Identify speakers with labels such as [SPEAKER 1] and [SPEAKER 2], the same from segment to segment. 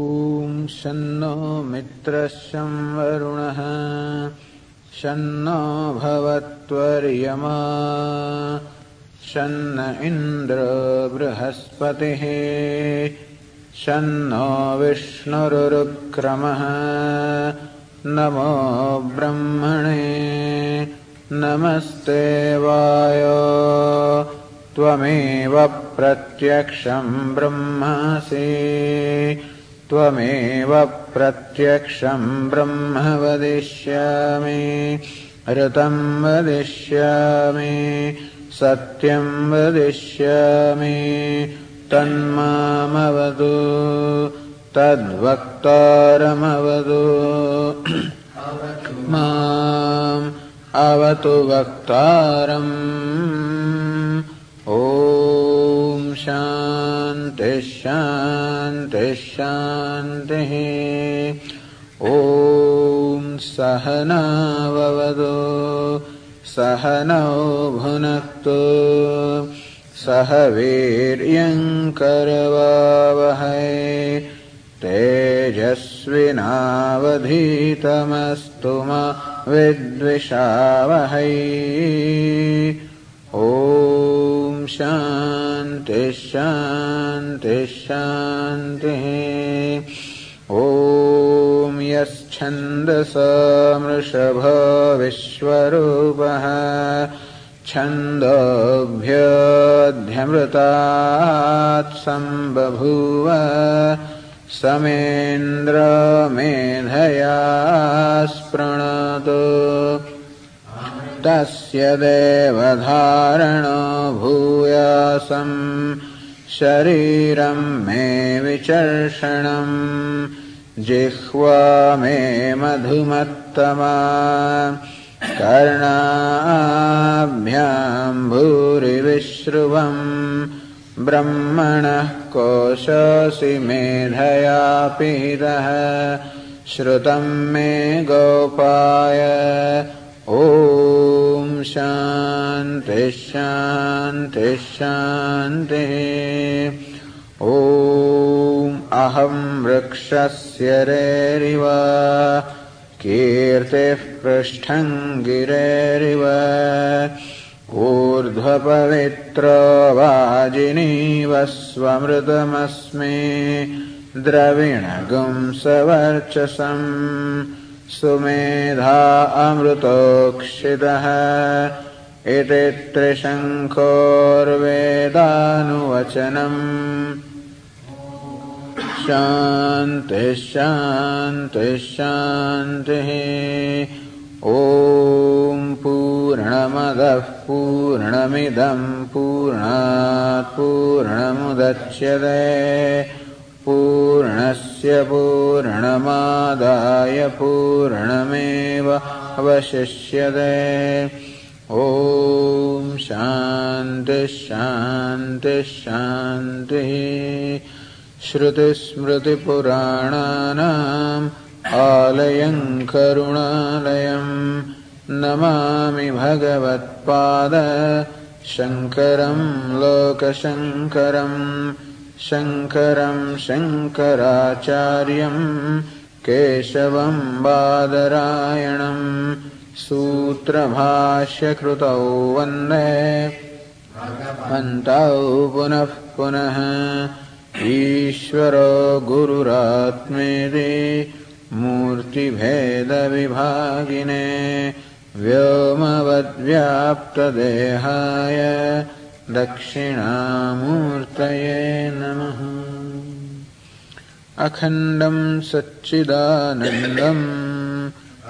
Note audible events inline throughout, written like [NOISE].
[SPEAKER 1] ॐ शन्नो मित्रशं वरुणः शन्नो भवत्वर्यमा शन्न इन्द्र बृहस्पतिः शन्नो विष्णुरुरुक्रमः नमो ब्रह्मणे नमस्ते वायो त्वमेव प्रत्यक्षं ब्रह्मासि त्वमेव प्रत्यक्षम् ब्रह्म वदिष्यामि ऋतम् वदिष्यामि सत्यम् वदिष्यामि तन्मामवदो तद्वक्तारमवदो माम् अवतु वक्तारम्। ओ। शान्तिः शान्तिः शान्तिः। ॐ सहनौ भुनक्तु सह वीर्यङ्करवावहै तेजस्विनावधीतमस्तु मा विद्विषावहै। ॐ शान्तिः ॐ यश्छन्दसामृषभ विश्वरूपः छन्दोभ्यध्यमृतात् सम्बभूव समेन्द्रमेधया स्पृणतु तस्य देवधारणो भूयासम् शरीरं मे विचर्षणम् जिह्वा मे मधुमत्तमा कर्णाभ्याम् भूरिविश्रुवम् ब्रह्मणः कोशसि मेधया पीतः श्रुतम् मे गोपाय ॐ शान्तिः शान्तिः शान्तिः। ॐ अहं वृक्षस्य रेरिव कीर्तिः पृष्ठम् गिरेरिव। ऊर्ध्वपवित्रो वाजिनीव स्वमृतमस्मि द्रविणगुंसवर्चसम् सुमेधा अमृतोक्षितः इति त्रिशङ्खोर्वेदानुवचनम्। शान्तिः शान्तिः शान्तिः। ॐ पूर्णमदः पूर्णमिदम् पूर्णात् पूर्णमुदच्यते पूर्णस्य पूर्णमादाय पूर्णमेव अवशिष्यते। ॐ शान्तिः श्रुतिस्मृतिपुराणानाम् आलयम् करुणालयम् नमामि भगवत्पाद। शङ्करम् लोकशङ्करम् शङ्करं शङ्कराचार्यं केशवम् बादरायणं सूत्रभाष्यकृतौ वन्दे। अन्तौ पुनः पुनः ईश्वरो गुरुरात्मेदे मूर्तिभेदविभागिने व्योमवद्व्याप्तदेहाय दक्षिणामूर्तये नमः। अखण्डम् सच्चिदानन्दम्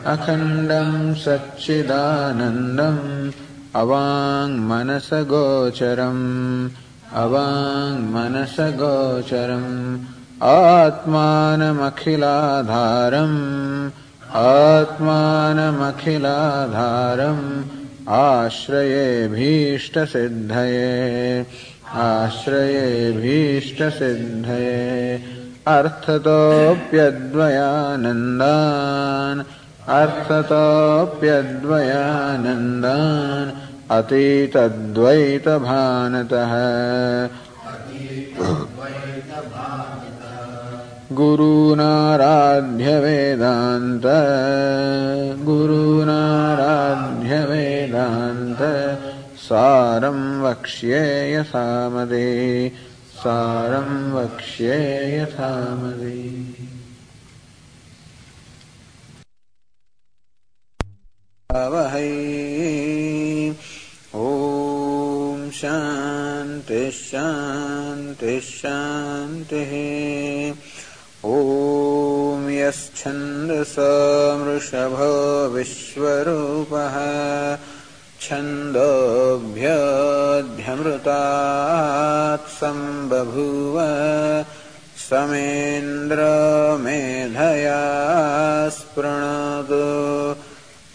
[SPEAKER 1] अखण्डम् सच्चिदानन्दम् अवाङ्मनसगोचरम् अवाङ्मनसगोचरम् आत्मानमखिलाधारम् आत्मानमखिलाधारम् आश्रयेभीष्टसिद्धये आश्रयेभीष्टसिद्धये अर्थतोऽप्यद्वयानन्दान् अर्थतोऽप्यद्वयानन्दान् अतीतद्वैतभानतः। गुरूनाराध्य वेदान्त सारं वक्ष्ये यथामदे सारं वक्ष्ये यथामदे। वहै ॐ शान्तिः शान्तिः शान्तिः ॐ यश्छन्दसमृषभो विश्वरूपः छन्दोभ्यध्यमृतात् सम्बभूव समेन्द्रमेधया स्पृणोतु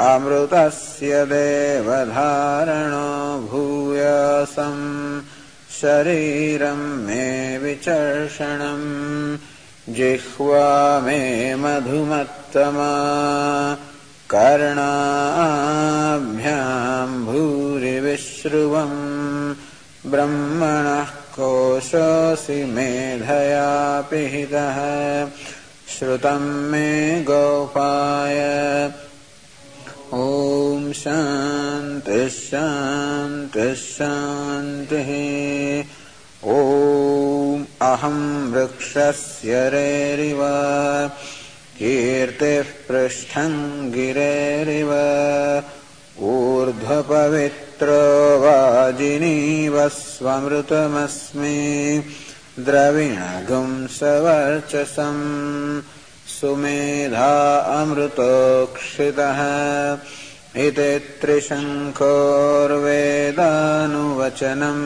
[SPEAKER 1] अमृतस्य देवधारणो भूयसम् शरीरम् मे विचर्षणम् जिह्वा मे मधुमत्तमा कर्णाभ्याम् भूरिविश्रुवम् ब्रह्मणः कोशोऽसि मेधया पिहितः। श्रुतम् मे गोपाय। ॐ शान्तिः शान्तिः ॐ अहम् वृक्षस्य रेरिव कीर्तिः पृष्ठम् गिरेरिव ऊर्ध्वपवित्रो वाजिनीव स्वमृतमस्मि द्रविणगुं सवर्चसम् सुमेधा अमृतोक्षितः इति त्रिशङ्कोर्वेदानुवचनम्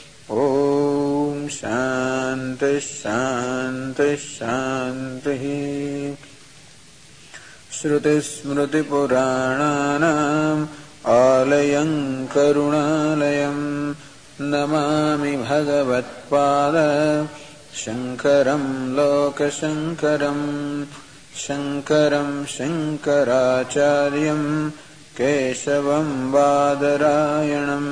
[SPEAKER 1] ॐ शान्तिः श्रुतिस्मृतिपुराणानाम् आलयम् करुणालयम् नमामि भगवत्पाद। शङ्करम् लोकशङ्करम् शङ्करम् शङ्कराचार्यम् केशवम् बादरायणम्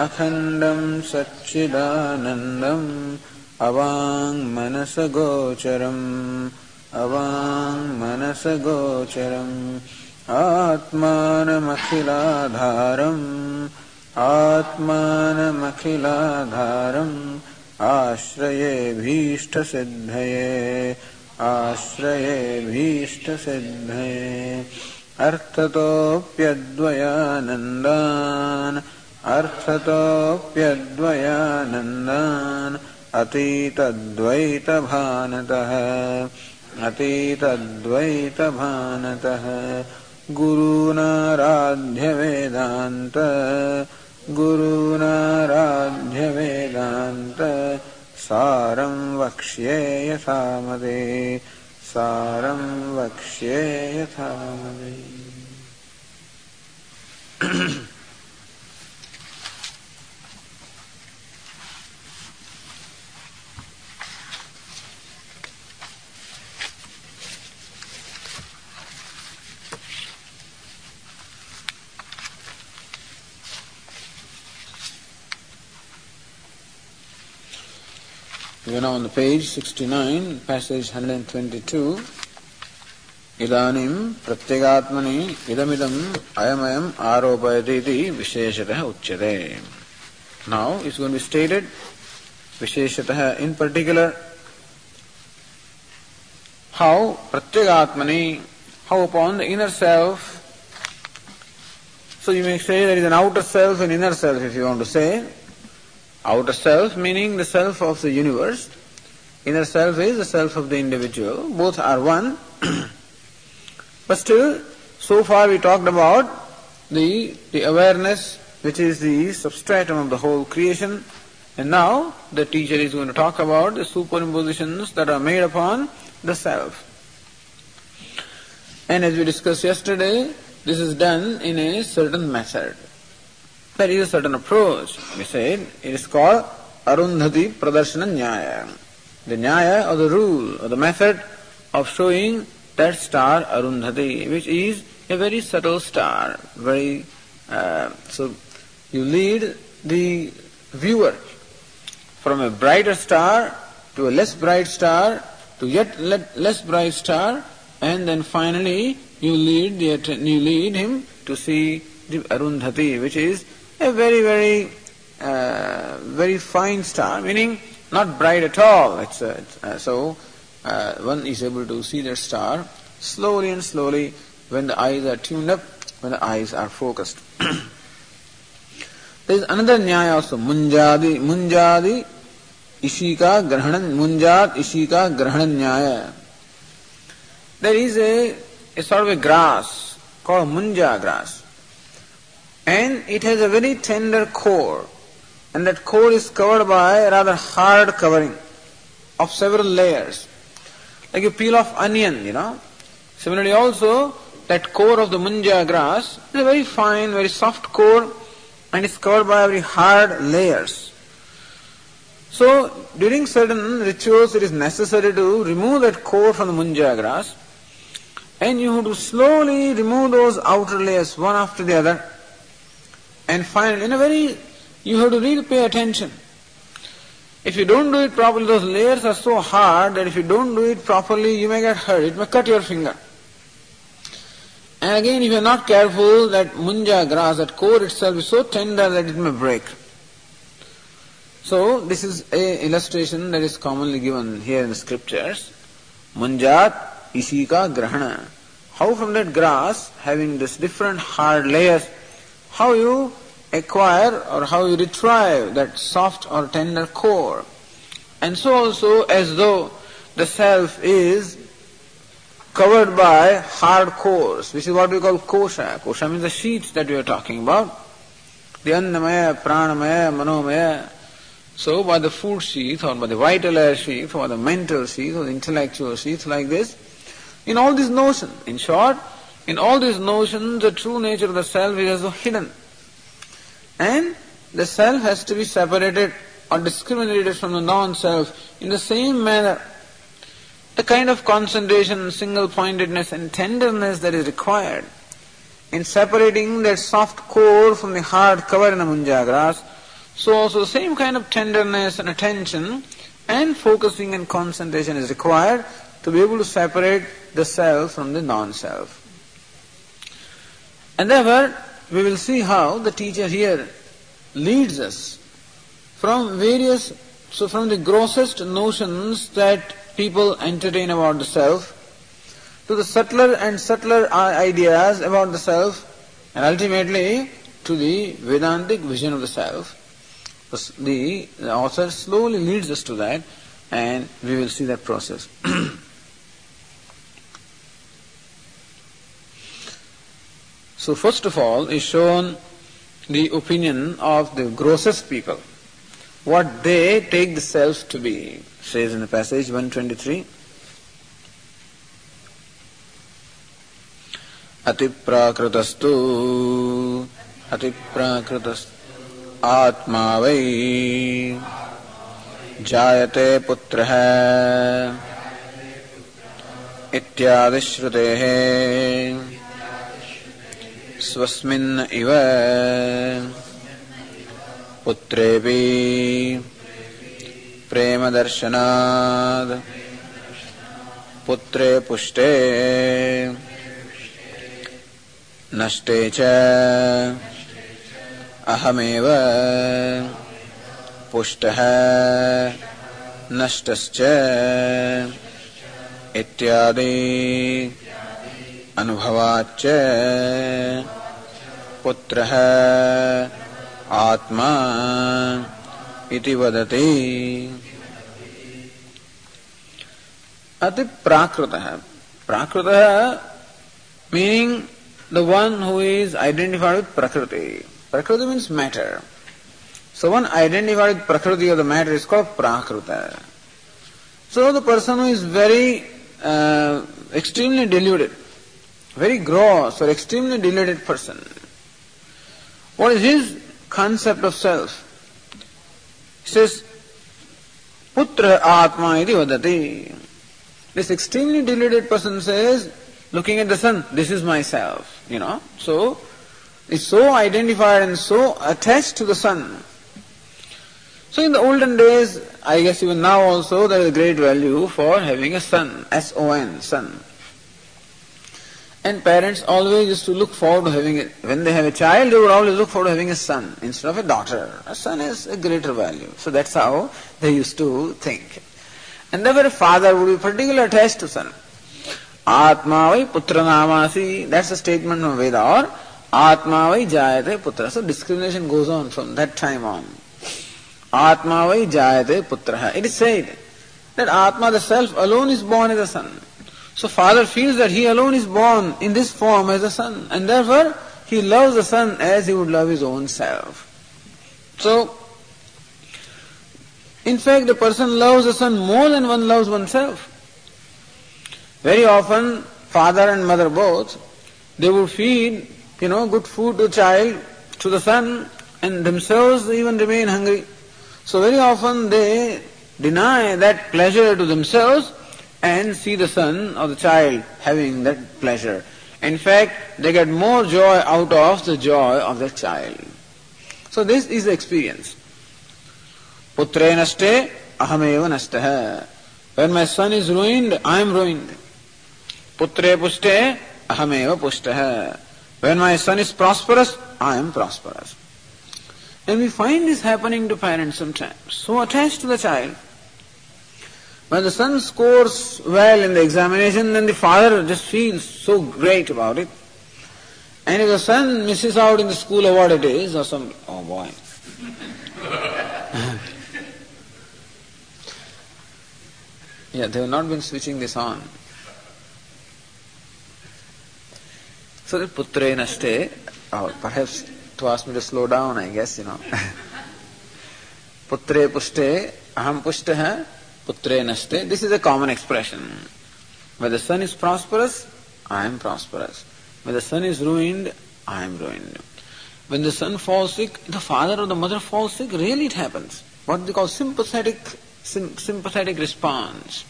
[SPEAKER 1] अखण्डम् सच्चिदानन्दम् अवाङ्मनसगोचरम् अवाङ्मनसगोचरम् आत्मानमखिलाधारम् आत्मानमखिलाधारम् आश्रयेभीष्टसिद्धये आश्रयेभीष्टसिद्धये अर्थतोऽप्यद्वयानन्दान् अर्थतोऽप्यद्वयानन्दान् अतीतद्वैतभानतः अतीतद्वैतभानतः। गुरूनाराध्यवेदान्त गुरूनाराध्यवेदान्त सारं वक्ष्ये यथामदे सारं वक्ष्ये यथामदे We now on the page 69, passage 122. इदानीं प्रत्यगात्मनि इदमिदम् अयमयम् आरोपयति इति विशेषतः उच्यते Now it's going to be stated विशेषतः in particular how pratyagatmani, how upon the inner self So you may say there is an outer self and inner self if you want to say. Outer self meaning the self of the universe. Inner self is the self of the individual. Both are one. [CLEARS THROAT] but still, so far we talked about the, the awareness which is the substratum of the whole creation. And now the teacher is going to talk about the superimpositions that are made upon the self. And as we discussed yesterday, this is done in a certain method. There is a certain approach. We said it is called Arundhati Pradarshana Nyaya. The Nyaya or the rule or the method of showing that star Arundhati, which is a very subtle star. Very uh, so you lead the viewer from a brighter star to a less bright star to yet less bright star, and then finally you lead the, you lead him to see the Arundhati, which is a very very uh, very fine star, meaning not bright at all. It's, uh, it's uh, so uh, one is able to see that star slowly and slowly when the eyes are tuned up, when the eyes are focused. [CLEARS THROAT] there is another nyaya also, munjadi, munjadi Ishika Grahanan Munjat Ishika Grahanan Nyaya. There is a, a sort of a grass called Munja grass. And it has a very tender core. And that core is covered by a rather hard covering of several layers. Like you peel off onion, you know. Similarly also, that core of the munja grass is a very fine, very soft core and is covered by very hard layers. So, during certain rituals, it is necessary to remove that core from the munja grass, and you have to slowly remove those outer layers one after the other, and finally, in a very, you have to really pay attention. If you don't do it properly, those layers are so hard that if you don't do it properly, you may get hurt. It may cut your finger. And again, if you are not careful, that munja grass, that core itself is so tender that it may break. So this is a illustration that is commonly given here in the scriptures. Munjat Ishika Grahana. How from that grass, having this different hard layers, how you acquire or how you retrieve that soft or tender core. And so also as though the self is covered by hard cores, which is what we call kosha. Kosha means the sheaths that we are talking about. The annamaya, pranamaya, manomaya, so by the food sheath or by the vital air sheath or the mental sheath or the intellectual sheath like this, in all these notions, in short, in all these notions, the true nature of the self is though hidden. And the self has to be separated or discriminated from the non-self in the same manner. The kind of concentration, single pointedness and tenderness that is required in separating that soft core from the hard cover in a munja grass so also the same kind of tenderness and attention and focusing and concentration is required to be able to separate the self from the non-self. And therefore, we will see how the teacher here leads us from various, so from the grossest notions that people entertain about the self to the subtler and subtler ideas about the self and ultimately to the Vedantic vision of the self the, author slowly leads us to that and we will see that process. [CLEARS THROAT] so first of all is shown the opinion of the grossest people, what they take the self to be, says in the passage 123. अतिप्राकृतस्तु अतिप्राकृतस्तु आत्मा वै जायते पुत्रः इत्यादिश्रुतेः स्वस्मिन् इव पुत्रेऽपि प्रेमदर्शनात् पुत्रे पुष्टे नष्टे च अहमेव पुष्टः नष्टश्च इत्यादि अनुभवाच पुत्र आत्मा इति वदति। अति प्राकृत। प्राकृत meaning the one who is identified with प्रकृति प्रकृति means matter so one identified with प्रकृति of the matter is called Prakrit so the person who is very extremely deluded very gross or extremely deluded person. What is his concept of self? He says, Putra Atma iti vadati. This extremely deluded person says, looking at the son, this is myself, you know. So, is so identified and so attached to the son. So in the olden days, I guess even now also, there is great value for having a son, S-O-N, son. And parents always used to look forward to having it. When they have a child, they would always look forward to having a son instead of a daughter. A son is a greater value. So that's how they used to think. And therefore a father would be particularly attached to son. Atma vai putra namasi. That's a statement from Veda. Or Atma vai jayate putra. So discrimination goes on from that time on. Atma vai jayate putra. It is said that Atma, the self alone is born as a son. So father feels that he alone is born in this form as a son, and therefore he loves the son as he would love his own self. So, in fact, the person loves the son more than one loves oneself. Very often, father and mother both, they would feed, you know, good food to the child, to the son, and themselves even remain hungry. So very often they deny that pleasure to themselves and see the son or the child having that pleasure. In fact, they get more joy out of the joy of the child. So this is the experience. Putre naste ahameva nastaha. When my son is ruined, I am ruined. Putre puste ahameva pustaha. When my son is prosperous, I am prosperous. And we find this happening to parents sometimes, so attached to the child when the son scores well in the examination, then the father just feels so great about it. And if the son misses out in the school what it is, or some, oh boy. [LAUGHS] yeah, they have not been switching this on. So the putre naste, or perhaps to ask me to slow down, I guess, you know. [LAUGHS] putre puste, aham pushta putre naste. This is a common expression. When the son is prosperous, I am prosperous. When the son is ruined, I am ruined. When the son falls sick, the father or the mother falls sick, really it happens. What they call sympathetic, sim, sympathetic response.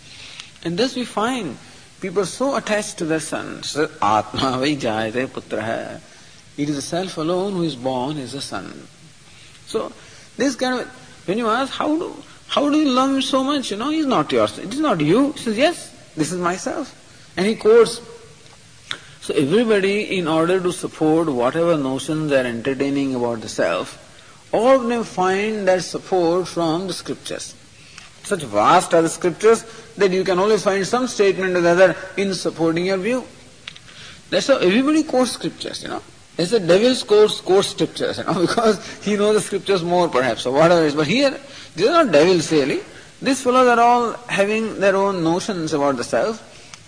[SPEAKER 1] And thus we find people so attached to their sons. Atma [LAUGHS] vai jayate putra It is the self alone who is born is a son. So, this kind of, when you ask, how do, how do you love him so much? You know, he's not yours. It is not you. He says, Yes, this is myself. And he quotes. So everybody, in order to support whatever notions they are entertaining about the self, all of them find that support from the scriptures. Such vast are the scriptures that you can always find some statement or the other in supporting your view. That's how everybody quotes scriptures, you know. It's the devil's quotes, quotes scriptures, [LAUGHS] you know, because he knows the scriptures more perhaps, or whatever it is. But here, these are not devils really. These fellows are all having their own notions about the self,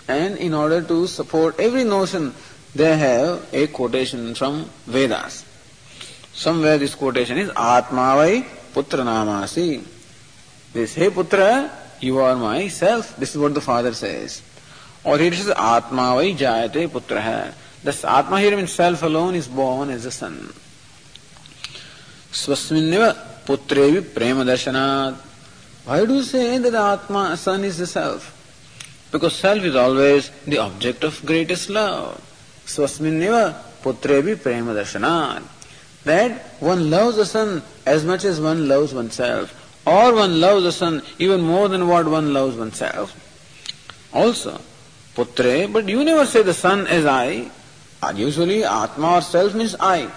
[SPEAKER 1] and in order to support every notion, they have a quotation from Vedas. Somewhere this quotation is Atmavai Putra Namasi. This, hey Putra, you are my self. This is what the father says. Or here it says Atmavai Jayate Putra. Thus Atma here means self alone is born as a son. Swasminniva Putrevi prema darshanat. Why do you say that the Atma, Son is the self? Because self is always the object of greatest love. Swasminniva putrevi prema darshanat. That one loves the son as much as one loves oneself. Or one loves the son even more than what one loves oneself. Also, putre, but you never say the son as I. Usually, Atma or self means I.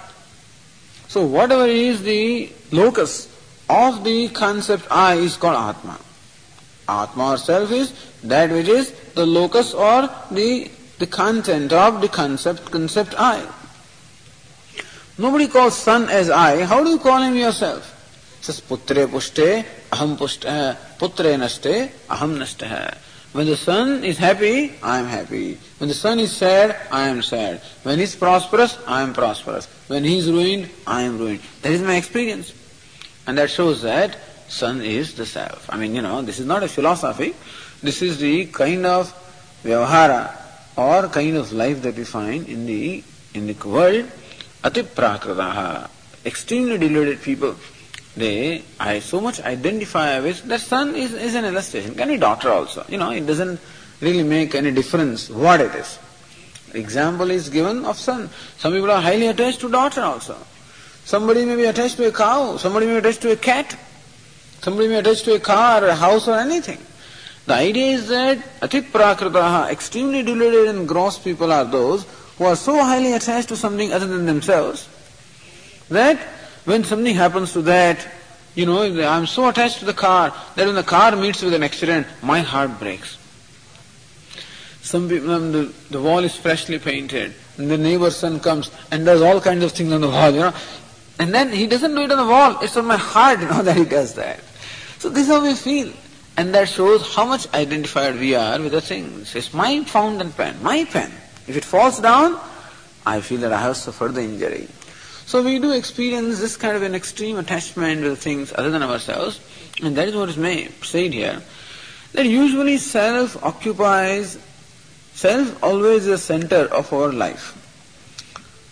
[SPEAKER 1] So whatever is the locus of the concept I is called Atma. Atma or self is that which is the locus or the, the content of the concept, concept I. Nobody calls son as I. How do you call him yourself? It says putre pushte aham pushte putre naste aham naste. When the son is happy, I am happy. When the son is sad, I am sad. When he is prosperous, I am prosperous. When he is ruined, I am ruined. That is my experience. And that shows that son is the self. I mean, you know, this is not a philosophy. This is the kind of vyavahara or kind of life that we find in the in the world atiprakritaha, extremely deluded people, they I so much identify with that son is, is an illustration. Can be daughter also. You know, it doesn't really make any difference what it is. Example is given of son. Some people are highly attached to daughter also. Somebody may be attached to a cow, somebody may be attached to a cat, somebody may be attached to a car, a house or anything. The idea is that atiprakritaha, extremely deluded and gross people are those who are so highly attached to something other than themselves that when something happens to that, you know, I'm so attached to the car that when the car meets with an accident, my heart breaks. Some people, um, the, the wall is freshly painted, and the neighbor's son comes and does all kinds of things on the wall, you know. And then he doesn't do it on the wall, it's on my heart, [LAUGHS] you know, that he does that. So this is how we feel. And that shows how much identified we are with the things. It's my fountain pen, my pen. If it falls down, I feel that I have suffered the injury. So we do experience this kind of an extreme attachment with things other than ourselves, and that is what is said here. That usually self occupies, self always is the center of our life.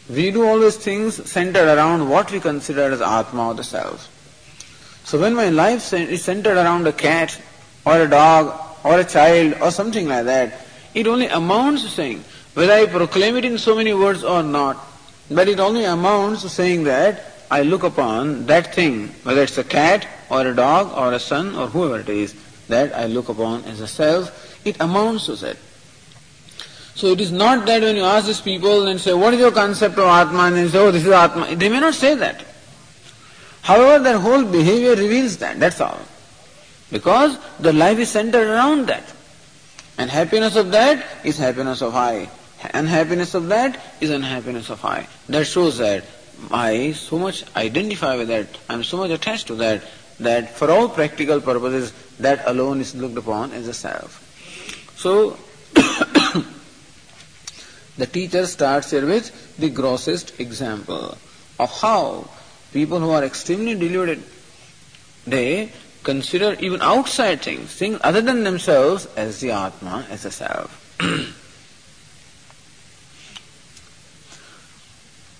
[SPEAKER 1] We do all always things centered around what we consider as Atma or the self. So when my life is centered around a cat or a dog or a child or something like that, it only amounts to saying, whether I proclaim it in so many words or not, but it only amounts to saying that I look upon that thing, whether it's a cat or a dog or a son or whoever it is, that I look upon as a self, it amounts to that. So it is not that when you ask these people and say, what is your concept of Atma? And they say, oh, this is Atma. They may not say that. However, their whole behavior reveals that, that's all. Because the life is centered around that. And happiness of that is happiness of I unhappiness of that is unhappiness of I. That shows that I so much identify with that, I am so much attached to that, that for all practical purposes, that alone is looked upon as a self. So, [COUGHS] the teacher starts here with the grossest example of how people who are extremely deluded, they consider even outside things, things other than themselves, as the Atma, as a self. [COUGHS]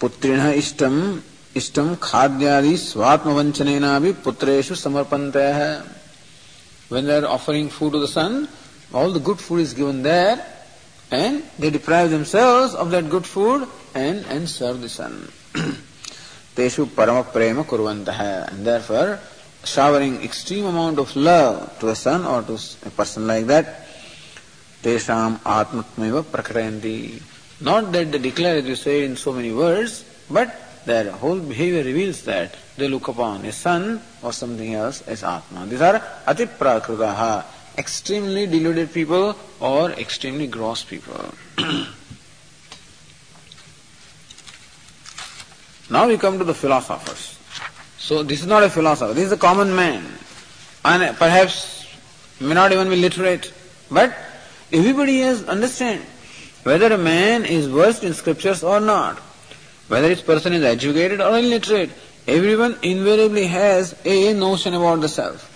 [SPEAKER 1] पुत्रिण इष्टम इष्टम खाद्यादि स्वात्म वंचने भी पुत्रेशु समर्पणत है when are offering food to the son all the good food is given there and they deprive themselves of that good food and and serve the son तेषु परम प्रेम कुर्वन्त है there for showering extreme amount of love to a son or to a person like that तेषाम आत्मत्वमेव प्रकटयन्ति Not that they declare, as you say in so many words, but their whole behavior reveals that they look upon a son or something else as Atma. These are atiprakrutaha, extremely deluded people or extremely gross people. [CLEARS THROAT] now we come to the philosophers. So this is not a philosopher, this is a common man. And perhaps may not even be literate, but everybody has understand whether a man is versed in scriptures or not, whether his person is educated or illiterate, everyone invariably has a notion about the self.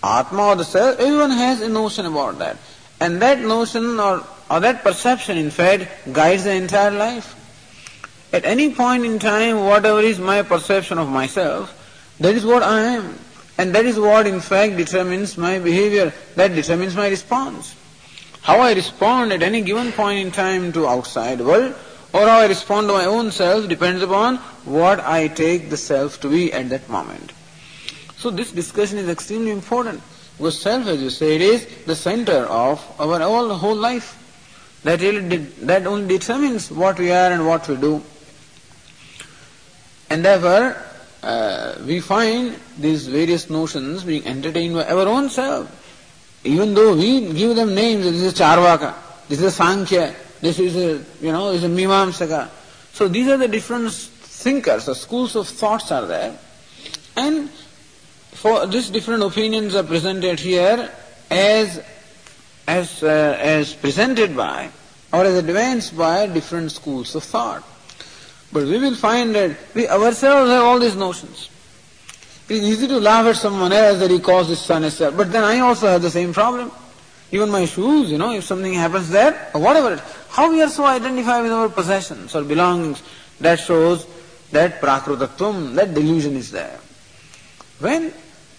[SPEAKER 1] Atma or the self, everyone has a notion about that. And that notion or, or that perception, in fact, guides the entire life. At any point in time, whatever is my perception of myself, that is what I am. And that is what, in fact, determines my behavior, that determines my response. How I respond at any given point in time to outside world or how I respond to my own self depends upon what I take the self to be at that moment. So this discussion is extremely important because self, as you say, it is the center of our all whole life. That really that only determines what we are and what we do. And therefore, uh, we find these various notions being entertained by our own self. Even though we give them names, this is Charvaka, this is Sankhya, this is a, you know, this is Mimamsaka. So these are the different thinkers, the schools of thoughts are there. And for these different opinions are presented here as as uh, as presented by or as advanced by different schools of thought. But we will find that we ourselves have all these notions. It is easy to laugh at someone else that he calls his son as But then I also have the same problem. Even my shoes, you know, if something happens there, or whatever, how we are so identified with our possessions or belongings, that shows that prakrutatvam, that delusion is there. When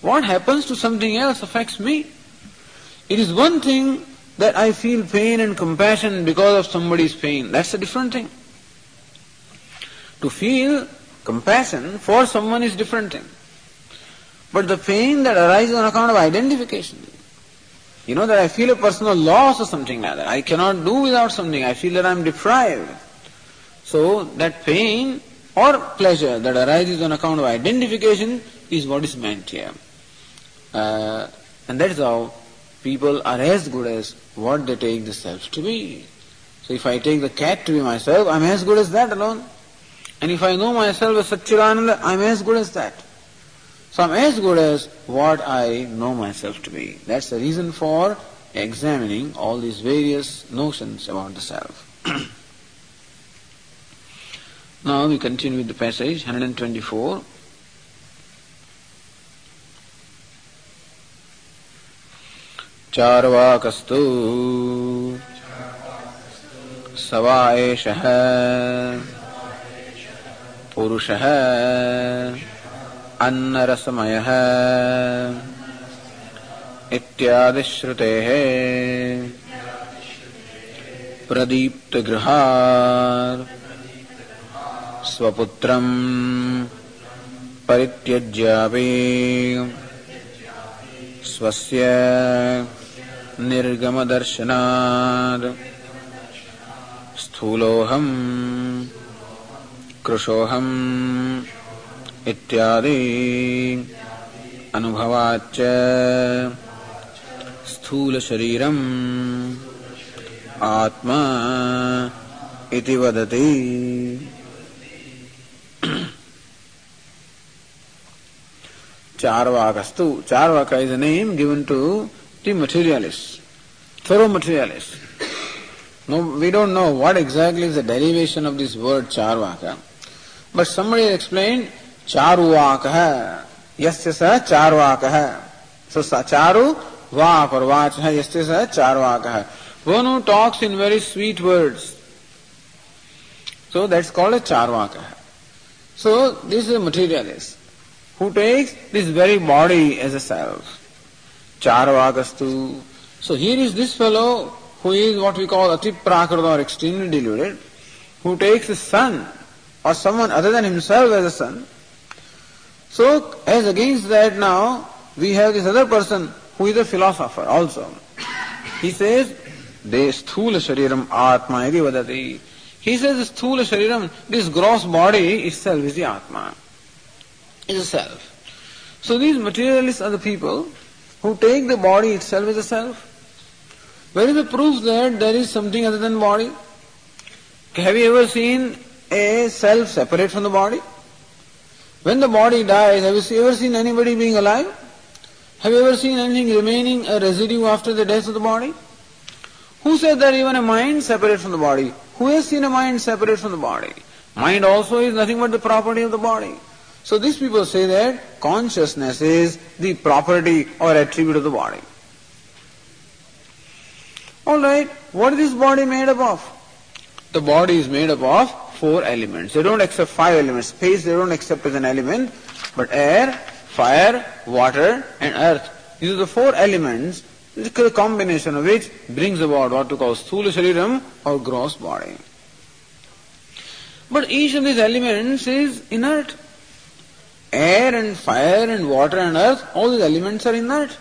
[SPEAKER 1] what happens to something else affects me. It is one thing that I feel pain and compassion because of somebody's pain. That's a different thing. To feel compassion for someone is different thing. But the pain that arises on account of identification, you know that I feel a personal loss or something like that. I cannot do without something. I feel that I am deprived. So that pain or pleasure that arises on account of identification is what is meant here. Uh, and that is how people are as good as what they take themselves to be. So if I take the cat to be myself, I'm as good as that alone. And if I know myself as Satchidananda, I'm as good as that. So I'm as good as what I know myself to be. That's the reason for examining all these various notions about the self. [CLEARS THROAT] now we continue with the passage 124. चार्वाकस्तु सवा एषः पुरुषः अन्नरसमयः इत्यादिश्रुतेः प्रदीप्तगृहात् स्वपुत्रम् परित्यज्यापि स्वस्य निर्गमदर्शनात् स्थूलोऽहम् कृशोऽहम् इत्यादि अनुभवाच्च स्थूलशरीरम् आत्मा इति वदति। know what exactly is the derivation of this word Charvaka, but somebody explained Charuvaka, yasya sa Charvaka. So Charu Vak or Vach, yasya sa Charvaka. One who talks in very sweet words. So that's called a Charvaka. So this is a materialist who takes this very body as a self. Charvakastu. So here is this fellow who is what we call atiprakrita or extremely deluded, who takes the son or someone other than himself as a son. So as against that now, we have this other person who is a philosopher also. He says, De sthula shariram atma iti vadati. He says, sthula shariram, this gross body itself is the atma, is a self. So these materialists are the people who take the body itself as a self. Where is the proof that there is something other than body? Have you ever seen a self separate from the body? When the body dies, have you ever seen anybody being alive? Have you ever seen anything remaining a residue after the death of the body? Who said that even a mind separate from the body? Who has seen a mind separate from the body? Mind also is nothing but the property of the body. So these people say that consciousness is the property or attribute of the body. Alright, what is this body made up of? The body is made up of four elements. They don't accept five elements. Space they don't accept as an element, but air, fire, water and earth. These are the four elements, the combination of which brings about what to call sthula shariram or gross body. But each of these elements is inert. Air and fire and water and earth, all these elements are inert.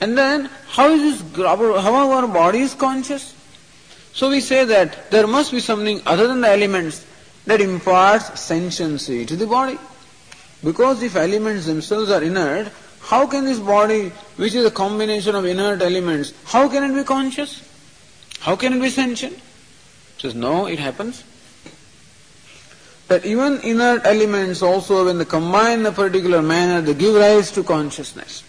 [SPEAKER 1] And then, how is this, how our body is conscious? So we say that there must be something other than the elements that imparts sentiency to the body. Because if elements themselves are inert, how can this body, which is a combination of inert elements, how can it be conscious? How can it be sentient? Says, no, it happens. that even inert elements also, when they combine in a particular manner, they give rise to consciousness.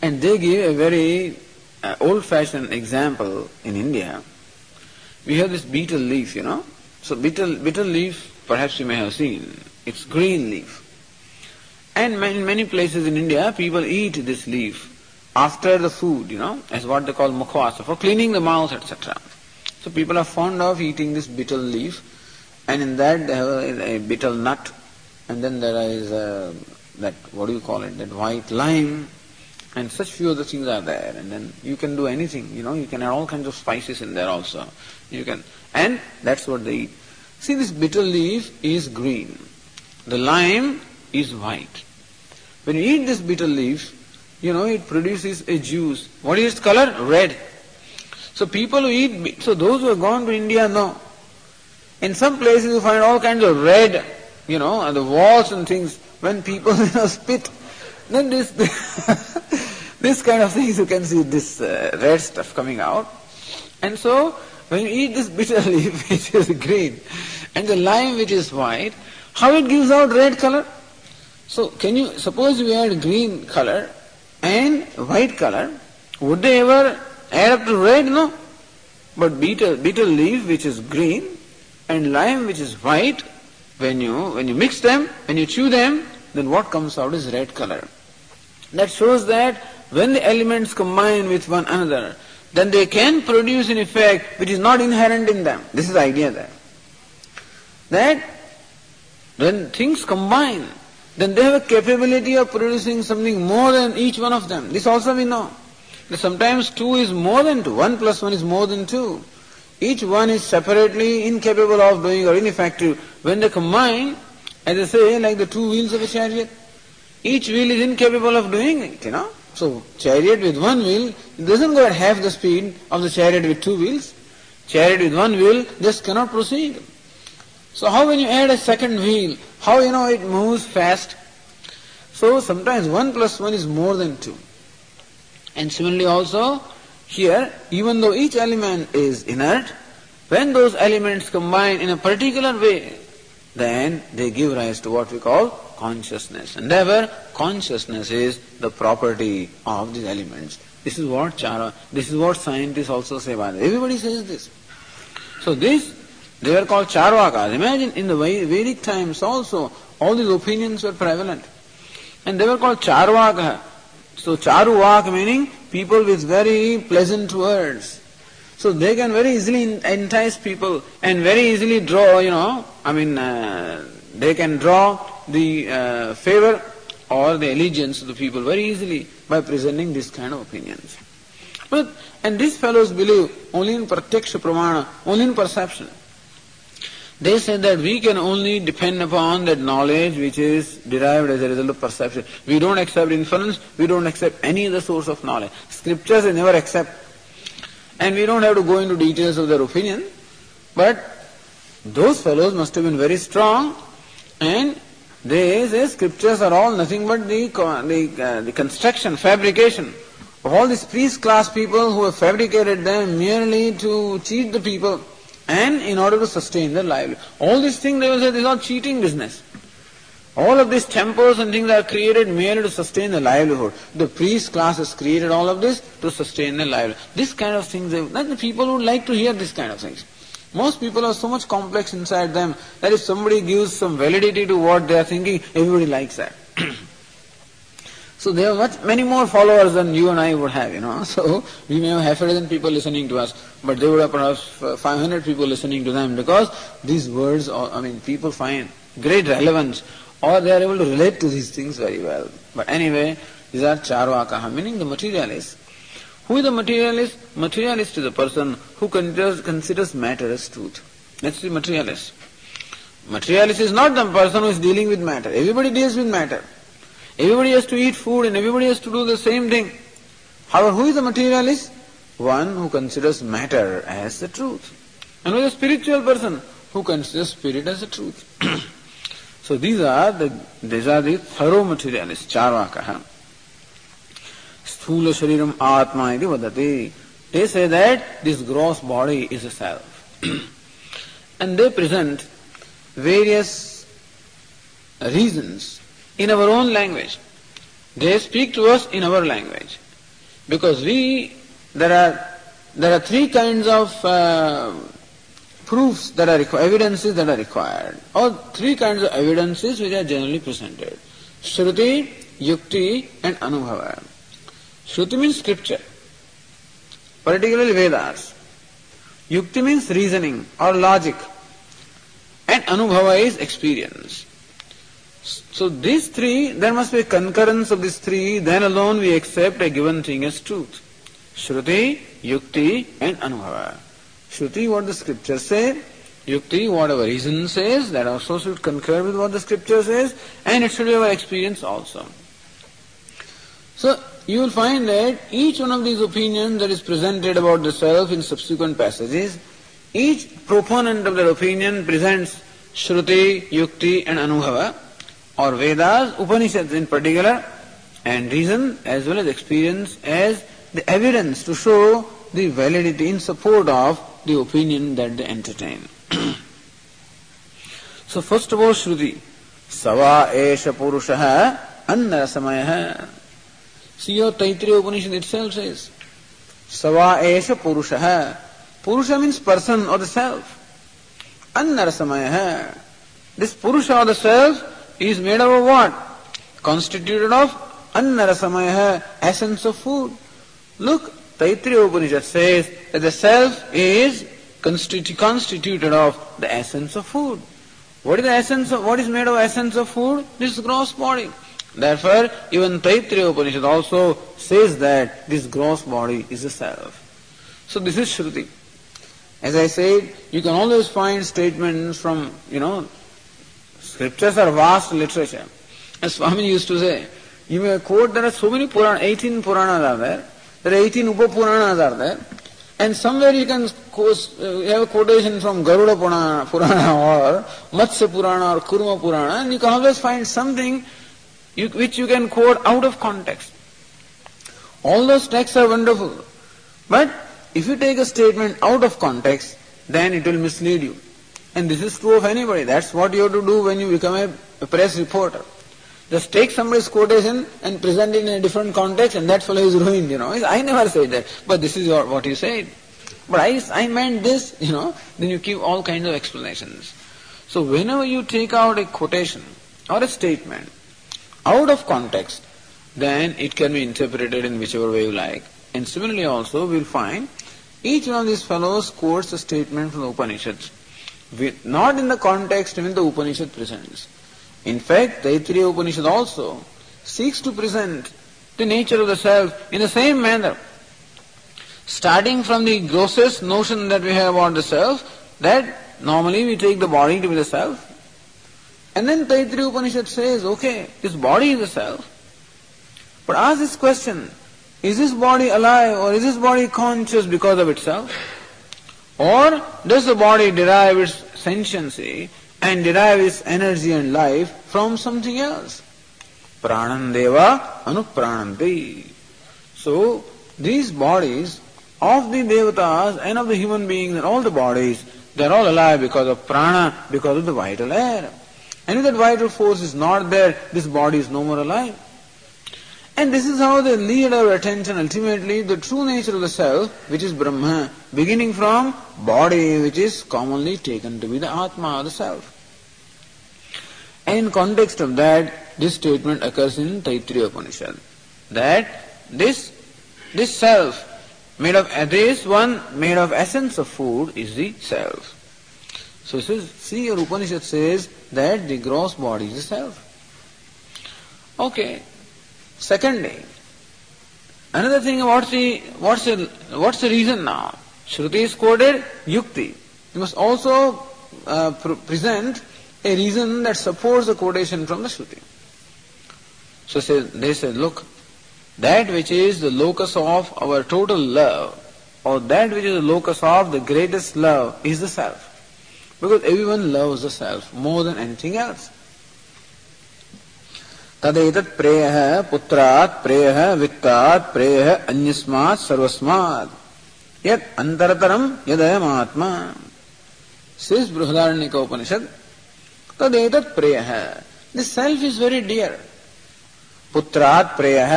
[SPEAKER 1] And they give a very uh, old-fashioned example in India. We have this betel leaf, you know. So betel, betel leaf, perhaps you may have seen, it's green leaf. And in many places in India, people eat this leaf after the food, you know, as what they call mukhwasa, for cleaning the mouth, etc. So people are fond of eating this betel leaf, and in that they have a, a betel nut, and then there is a, that, what do you call it, that white lime, and such few other things are there. And then you can do anything, you know, you can add all kinds of spices in there also. You can, and that's what they eat. See, this bitter leaf is green. The lime is white. When you eat this bitter leaf, you know, it produces a juice. What is its color? Red. So people who eat, so those who have gone to India know. In some places you find all kinds of red, you know, on the walls and things. When people, [LAUGHS] you know, spit, then this, [LAUGHS] this kind of things you can see this uh, red stuff coming out. And so, when you eat this [LAUGHS] bitter leaf, which is green, and the lime, which is white, how it gives out red color? So, can you, suppose we add green color and white color, would they ever add up to red? No. But bitter, betel leaf, which is green, and lime, which is white, when you, when you mix them, when you chew them, then what comes out is red color. That shows that when the elements combine with one another, then they can produce an effect which is not inherent in them. This is the idea there. That when things combine, then they have a capability of producing something more than each one of them. This also we know. That sometimes two is more than two, one plus one is more than two. Each one is separately incapable of doing or ineffective. When they combine, as I say, like the two wheels of a chariot, each wheel is incapable of doing it, you know. So, chariot with one wheel doesn't go at half the speed of the chariot with two wheels. Chariot with one wheel just cannot proceed. So how when you add a second wheel, how you know it moves fast? So sometimes one plus one is more than two. And similarly also, here, even though each element is inert, when those elements combine in a particular way, then they give rise to what we call consciousness. And therefore, consciousness is the property of these elements. This is what Chara, this is what scientists also say about it. Everybody says this. So this, they were called Charvakas. Imagine in the Vedic times also, all these opinions were prevalent. And they were called Charvaka. So Charuvak meaning people with very pleasant words. So they can very easily entice people and very easily draw, you know, I mean, uh, they can draw the uh, favor or the allegiance of the people very easily by presenting this kind of opinions. But, and these fellows believe only in pratyaksha pramana, only in perception. They say that we can only depend upon that knowledge which is derived as a result of perception. We don't accept inference, we don't accept any other source of knowledge. Scriptures they never accept. And we don't have to go into details of their opinion, but those fellows must have been very strong and they say scriptures are all nothing but the, the, uh, the construction, fabrication of all these priest class people who have fabricated them merely to cheat the people and in order to sustain their livelihood. All these things they will say this is all cheating business. All of these temples and things are created merely to sustain the livelihood. The priest class has created all of this to sustain their livelihood. This kind of things, the people would like to hear this kind of things. Most people are so much complex inside them that if somebody gives some validity to what they are thinking, everybody likes that. [CLEARS THROAT] so they have much, many more followers than you and I would have, you know. [LAUGHS] So we may have half a dozen people listening to us, but they would have perhaps uh, 500 people listening to them because these words, are, I mean, people find great relevance or they are able to relate to these things very well. But anyway, these are charvakaha, meaning the materialists. Who is the materialist? Materialist is a person who considers, considers matter as truth. That's the materialist. Materialist is not the person who is dealing with matter. Everybody deals with matter. Everybody has to eat food and everybody has to do the same thing. However, who is the materialist? One who considers matter as the truth. And who is a spiritual person who considers spirit as the truth. [CLEARS THROAT] so these are the these are the thorough materialists, charvakaha. Sthula Shariram Atma iti vadati. They say that this gross body is a self. [CLEARS THROAT] and they present various reasons in our own language. They speak to us in our language. Because we, there are, there are three kinds of uh, proofs that are required, evidences that are required, or three kinds of evidences which are generally presented. Shruti, Yukti and Anubhava. Shruti means scripture, particularly Vedas. Yukti means reasoning or logic. And Anubhava is experience. So these three, there must be a concurrence of these three, then alone we accept a given thing as truth. Shruti, Yukti and Anubhava. Shruti, what the scripture say, Yukti, whatever reason says, that also should concur with what the scripture says, and it should be our experience also. So, you will find that each one of these opinions that is presented about the self in subsequent passages, each proponent of that opinion presents Shruti, Yukti and Anubhava, or Vedas, Upanishads in particular, and reason as well as experience as the evidence to show the validity in support of the opinion that they entertain. so first of all, Shruti, Sava Esha Purushaha Annarasamaya. See your Taittiriya Upanishad itself says, Sava Esha Purushaha. Purusha means person or the self. Annarasamaya. This Purusha or the self is made up of what? Constituted of Annarasamaya, essence of food. Look, Taittiriya Upanishad says that the self is constitu- constituted of the essence of food. What is the essence of, what is made of essence of food? This gross body. Therefore, even Taittiriya Upanishad also says that this gross body is the self. So this is Shruti. As I said, you can always find statements from, you know, scriptures are vast literature. As Swami used to say, you may quote, there are so many Puranas, 18 Puranas are there, there are 18 Upapuranas are there, and somewhere you can quote, uh, have a quotation from Garuda Purana, Purana or Matsya Purana or Kurma Purana, and you can always find something you, which you can quote out of context. All those texts are wonderful, but if you take a statement out of context, then it will mislead you. And this is true of anybody. That's what you have to do when you become a, a press reporter. Just take somebody's quotation and present it in a different context and that fellow is ruined, you know. I never said that, but this is what you said. But I, I meant this, you know, then you give all kinds of explanations. So whenever you take out a quotation or a statement out of context, then it can be interpreted in whichever way you like. And similarly also we'll find each one of these fellows quotes a statement from the Upanishads, not in the context when the Upanishad presents. In fact, the Taittiriya Upanishad also seeks to present the nature of the self in the same manner. Starting from the grossest notion that we have about the self, that normally we take the body to be the self. And then Taittiriya Upanishad says, okay, this body is the self. But ask this question, is this body alive or is this body conscious because of itself? Or does the body derive its sentiency and derive its energy and life from something else? Pranandeva anuprananti. So, these bodies of the devatas and of the human beings and all the bodies, they are all alive because of prana, because of the vital air. And if that vital force is not there, this body is no more alive. And this is how they lead our attention ultimately the true nature of the self, which is Brahma, beginning from body, which is commonly taken to be the Atma, the self. And in context of that, this statement occurs in Taittiriya Upanishad, that this, this self, made of, this one made of essence of food is the self. So it says, see your Upanishad says that the gross body is the self. Okay, Secondly, another thing, what's the, what's the, what's the reason now? Shruti is quoted, yukti. You must also uh, present a reason that supports the quotation from the Shruti. So say, they said, look, that which is the locus of our total love, or that which is the locus of the greatest love, is the self. Because everyone loves the self more than anything else. तदैतत् प्रेयः पुत्रात् प्रेयः वित्तात् प्रेयः अन्यस्मात् सर्वस्मात् यत् अन्तरतरम् यदयमात्मा सिस बृहदारण्य का तदैतत् प्रेयः this self is very dear पुत्रात् प्रेयः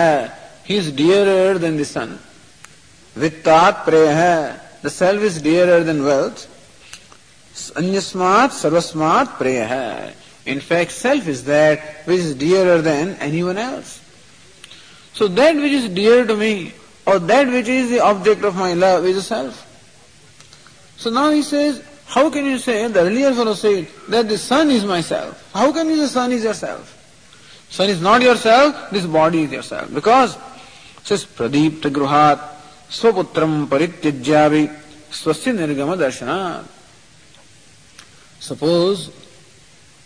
[SPEAKER 1] he is dearer than the son वित्तात् प्रेयः the self is dearer than wealth अन्यस्मात, सर्वस्मात प्रेय। है in fact self is that which is dearer than anyone else so that which is dear to me or that which is the object of my love is self so now he says how can you say the for say that the son is my self how can you say son is your self son is not your self this body is your self because सिस प्रदीप्त गृहात स्वपुत्र परित्यज्या स्वस्थ निर्गम दर्शनाथ Suppose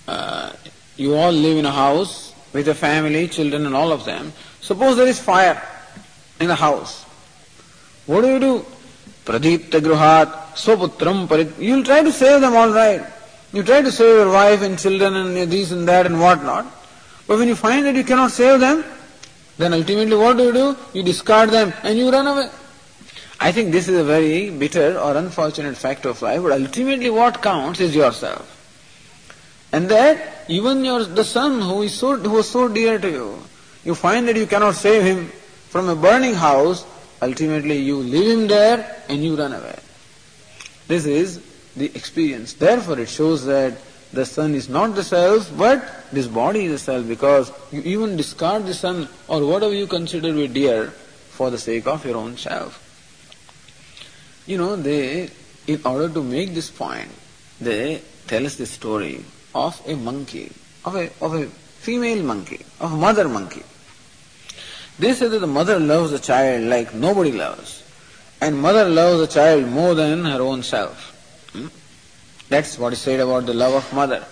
[SPEAKER 1] uh, you all live in a house with a family, children and all of them. Suppose there is fire in the house. What do you do? Pradipta gruhat, swaputram parit. You'll try to save them all right. You try to save your wife and children and this and that and what not. But when you find that you cannot save them, then ultimately what do you do? You discard them and you run away. I think this is a very bitter or unfortunate fact of life, but ultimately what counts is yourself. And that even your the son who is so who was so dear to you, you find that you cannot save him from a burning house, ultimately you leave him there and you run away. This is the experience. Therefore it shows that the son is not the self, but this body is the self because you even discard the son or whatever you consider to be dear for the sake of your own self. You know, they, in order to make this point, they tell us the story of a monkey, of a, of a female monkey, of a mother monkey. They say that the mother loves the child like nobody loves. And mother loves the child more than her own self. Hmm? That's what is said about the love of mother.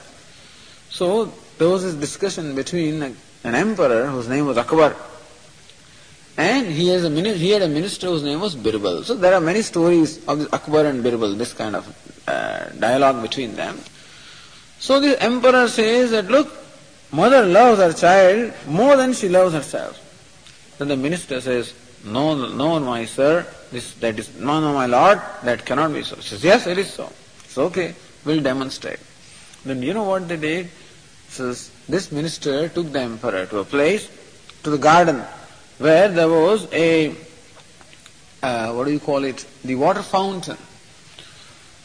[SPEAKER 1] So there was this discussion between an emperor whose name was Akbar and he, has a, he had a minister whose name was Birbal. So there are many stories of Akbar and Birbal, this kind of uh, dialogue between them. So the emperor says that, look, mother loves her child more than she loves herself. Then the minister says, no, no, my sir, this, that is, no, no, my lord, that cannot be so. She says, yes, it is so. It's okay, we'll demonstrate. Then you know what they did? Says, this minister took the emperor to a place, to the garden, where there was a, uh, what do you call it, the water fountain.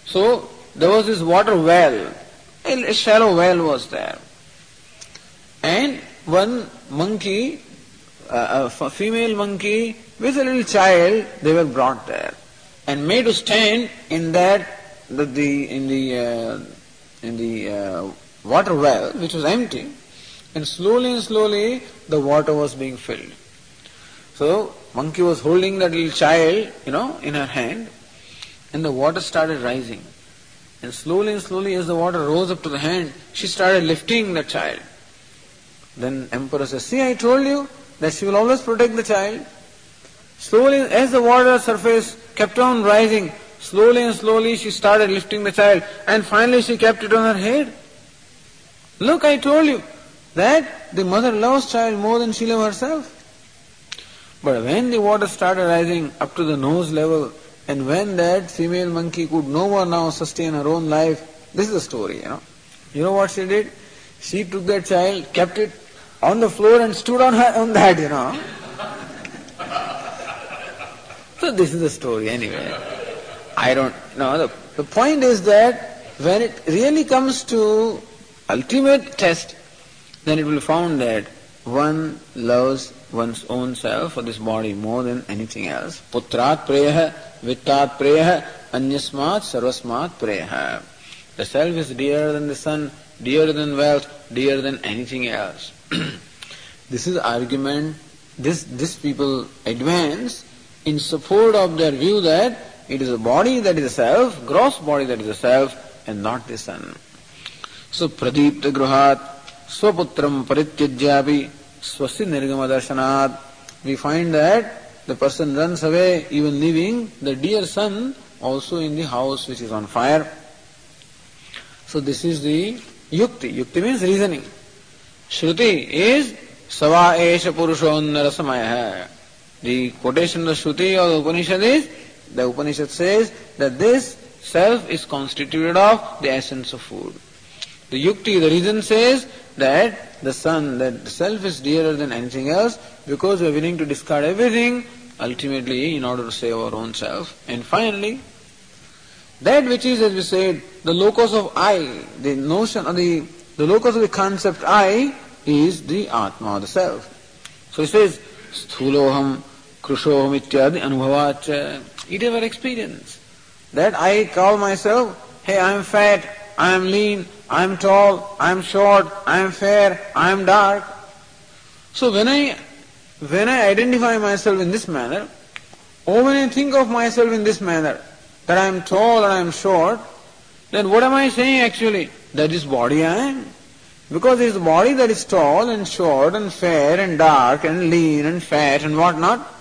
[SPEAKER 1] So, there was this water well, a shallow well was there. And one monkey, uh, a female monkey with a little child, they were brought there and made to stand in that, the, the in the uh, in the uh, water well, which was empty, and slowly and slowly the water was being filled. So monkey was holding that little child, you know, in her hand, and the water started rising. And slowly and slowly, as the water rose up to the hand, she started lifting the child. Then Emperor says, See, I told you that she will always protect the child. Slowly, as the water surface kept on rising, slowly and slowly she started lifting the child, and finally she kept it on her head. Look, I told you that the mother loves child more than she loves herself. But when the water started rising up to the nose level, and when that female monkey could no more now sustain her own life, this is the story, you know. You know what she did? She took that child, kept it on the floor and stood on her on [LAUGHS] that, you know. so this is the story anyway. I don't know. The, the point is that when it really comes to ultimate test, then it will be found that one loves one's own self or this body more than anything else. Putrat preya, vittat preya, anyasmat sarvasmat preya. The self is dearer than the son, dearer than wealth, dearer than anything else. [CLEARS THROAT] this is argument this this people advance in support of their view that it is a body that is a self, gross body that is a self, and not the son. So pradipta gruhat swaputram parityajyapi swasti nirgama darshanat. We find that the person runs away even leaving the dear son also in the house which is on fire. So this is the yukti. Yukti means reasoning. Shruti is Sava Esha Purushonnara Samaya. The quotation of Shruti or the Upanishad is, the Upanishad says that this self is constituted of the essence of food. The yukti, the reason says that the son, that self is dearer than anything else because we are willing to discard everything ultimately in order to save our own self. And finally, that which is, as we said, the locus of I, the notion or the, the locus of the concept I is the Atma, the self. So he says, Sthuloham, Krushoham ityadi anubhavacha. It is our experience. That I call myself, hey, I am fat, I am lean, I am tall, I am short, I am fair, I am dark. So when I when I identify myself in this manner, or when I think of myself in this manner, that I am tall and I am short, then what am I saying actually? That is body I am. Because it is body that is tall and short and fair and dark and lean and fat and what not.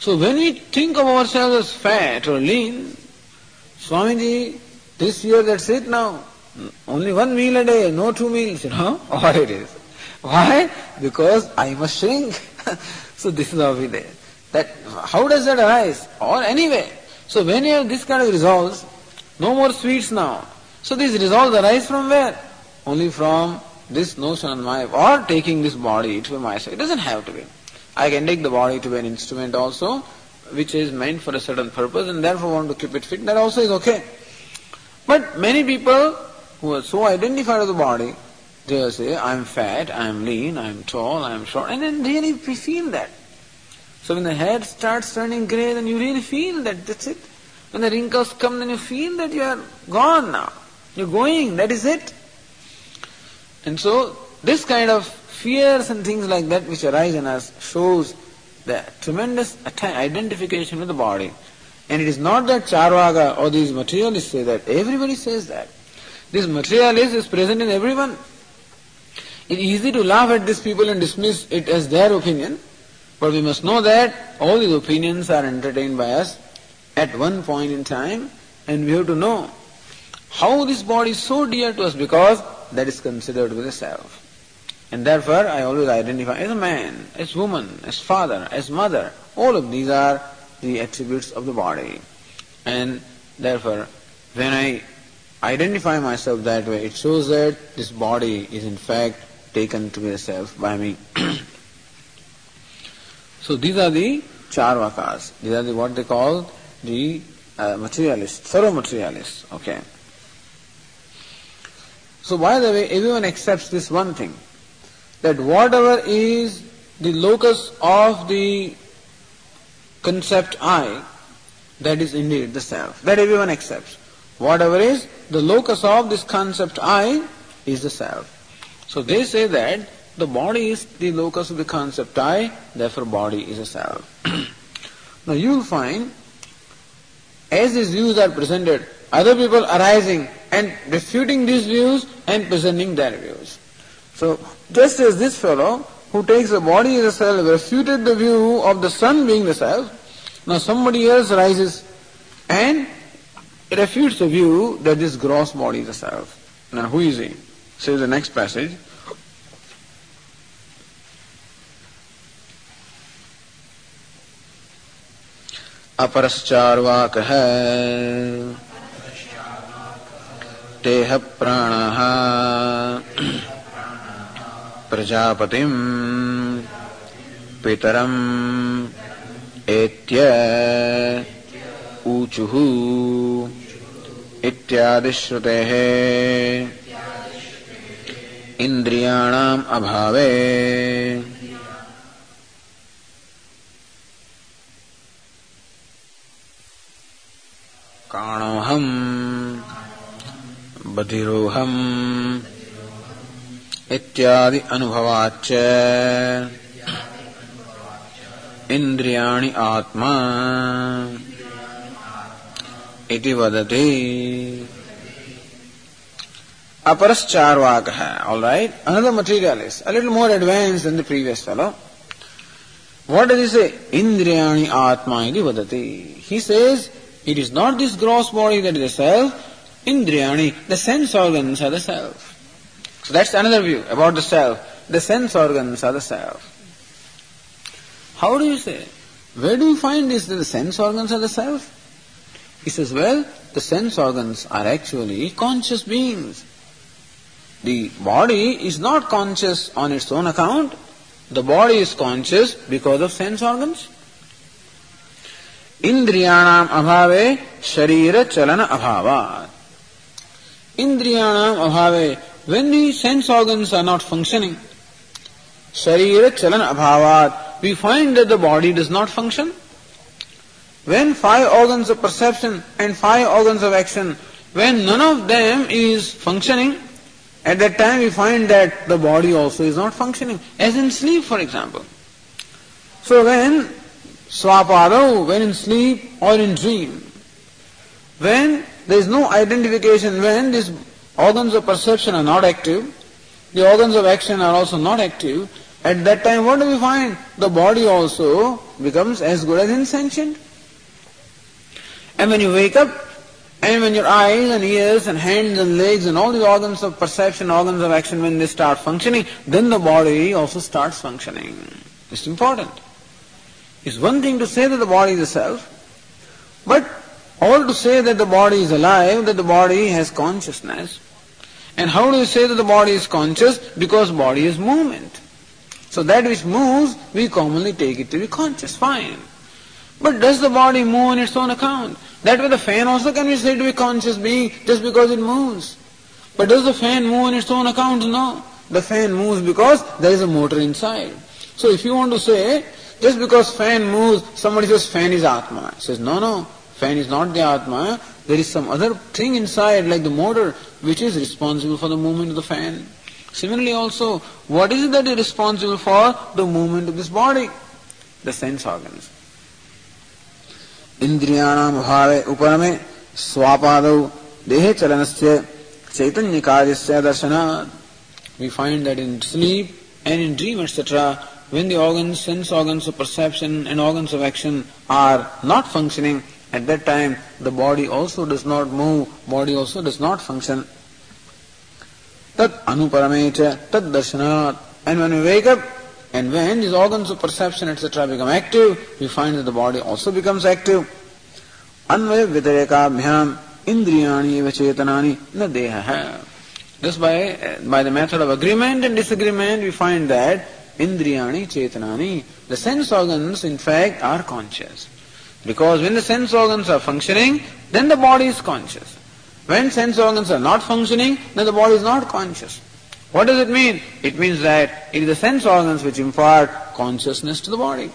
[SPEAKER 1] So when we think of ourselves as fat or lean, Swamiji, this year that's it now. Only one meal a day, no two meals, you know, what it is. Why? Because I must shrink. [LAUGHS] so this is how we live. That how does that arise? Or anyway. So when you have this kind of resolves, no more sweets now. So these resolves arise from where? Only from this notion on my or taking this body to be myself. It doesn't have to be. I can take the body to be an instrument also, which is meant for a certain purpose and therefore want to keep it fit. That also is okay. But many people who are so identified with the body, they say, I'm fat, I'm lean, I'm tall, I'm short, and then really we feel that. So when the head starts turning grey, then you really feel that, that's it. When the wrinkles come, then you feel that you are gone now. You're going, that is it. And so, this kind of fears and things like that which arise in us shows the tremendous identification with the body. And it is not that Charvaka or these materialists say that, everybody says that. This materialist is present in everyone. It's easy to laugh at these people and dismiss it as their opinion, but we must know that all these opinions are entertained by us at one point in time, and we have to know how this body is so dear to us because that is considered with the self. And therefore, I always identify as a man, as woman, as father, as mother. All of these are the attributes of the body. And therefore, when I identify myself that way, it shows that this body is in fact taken to be the self by me. [CLEARS THROAT] so these are the charvakas. These are the what they call the uh, materialists, thorough materialists. Okay. So by the way, everyone accepts this one thing, that whatever is the locus of the concept I, that is indeed the self. That everyone accepts. Whatever is the locus of this concept I is the self. So they say that the body is the locus of the concept I, therefore body is a self. [CLEARS THROAT] now you will find, as these views are presented, other people arising and refuting these views and presenting their views. So just as this fellow who takes the body as a self refuted the view of the son being the self, now somebody else rises and it refutes the view that this gross body is a self. Now who is he? Says the next passage. अपरश्चार्वाक है Teh प्राण प्रजापति पितरम एत्य ऊचुः इत्यादिश्रुतेः। इन्द्रियाणाम् अभावे। काणोऽहम् बधिरोऽहम् इत्यादि अनुभवाच्च। इन्द्रियाणि आत्मा इति vadati. Aparas alright? Another materialist, a little more advanced than the previous fellow. What does he say? Indriyani Atma iti vadati. He says, it is not this gross body that is the self, Indriyani, the sense organs are the self. So that's another view about the self. The sense organs are the self. How do you say? Where do you find this that the sense organs are the self? He says, well, the sense organs are actually conscious beings. The body is not conscious on its own account. The body is conscious because of sense organs. इंद्रियाणाम अभावे शरीर चलन अभावात इंद्रियाणाम अभावे when the sense organs are not functioning sharira chalan abhavat we find that the body does not function when five organs of perception and five organs of action when none of them is functioning at that time we find that the body also is not functioning as in sleep for example so when Swapado, when in sleep or in dream, when there is no identification, when these organs of perception are not active, the organs of action are also not active, at that time what do we find? The body also becomes as good as insentient. And when you wake up, and when your eyes and ears and hands and legs and all the organs of perception, organs of action, when they start functioning, then the body also starts functioning. It's important. It's one thing to say that the body is a self, but all to say that the body is alive, that the body has consciousness. And how do you say that the body is conscious? Because body is movement. So that which moves, we commonly take it to be conscious. Fine. But does the body move on its own account? That way the fan also can be said to be conscious being just because it moves. But does the fan move on its own account? No. The fan moves because there is a motor inside. So if you want to say just because fan moves, somebody says fan is Atma. He says, no, no, fan is not the Atma. There is some other thing inside, like the motor, which is responsible for the movement of the fan. Similarly also, what is it that is responsible for the movement of this body? The sense organs. इंद्रियाणाम भावे उपर में स्वापादौ देह चलनस्य चैतन्य कार्यस्य दर्शनात् we find that in sleep and in dream etc when the organs, sense organs of perception and organs of action are not functioning, at that time the body also does not move, body also does not function. Tat anuparamecha, tat darshanat. And when we wake up, and when these organs of perception, etc., become active, we find that the body also becomes active. Anvaya vitarekabhyam indriyani chetana na deha. Just by, by the method of agreement and disagreement, we find that Indriyani Chetanani. The sense organs, in fact, are conscious. Because when the sense organs are functioning, then the body is conscious. When sense organs are not functioning, then the body is not conscious. What does it mean? It means that it is the sense organs which impart consciousness to the body.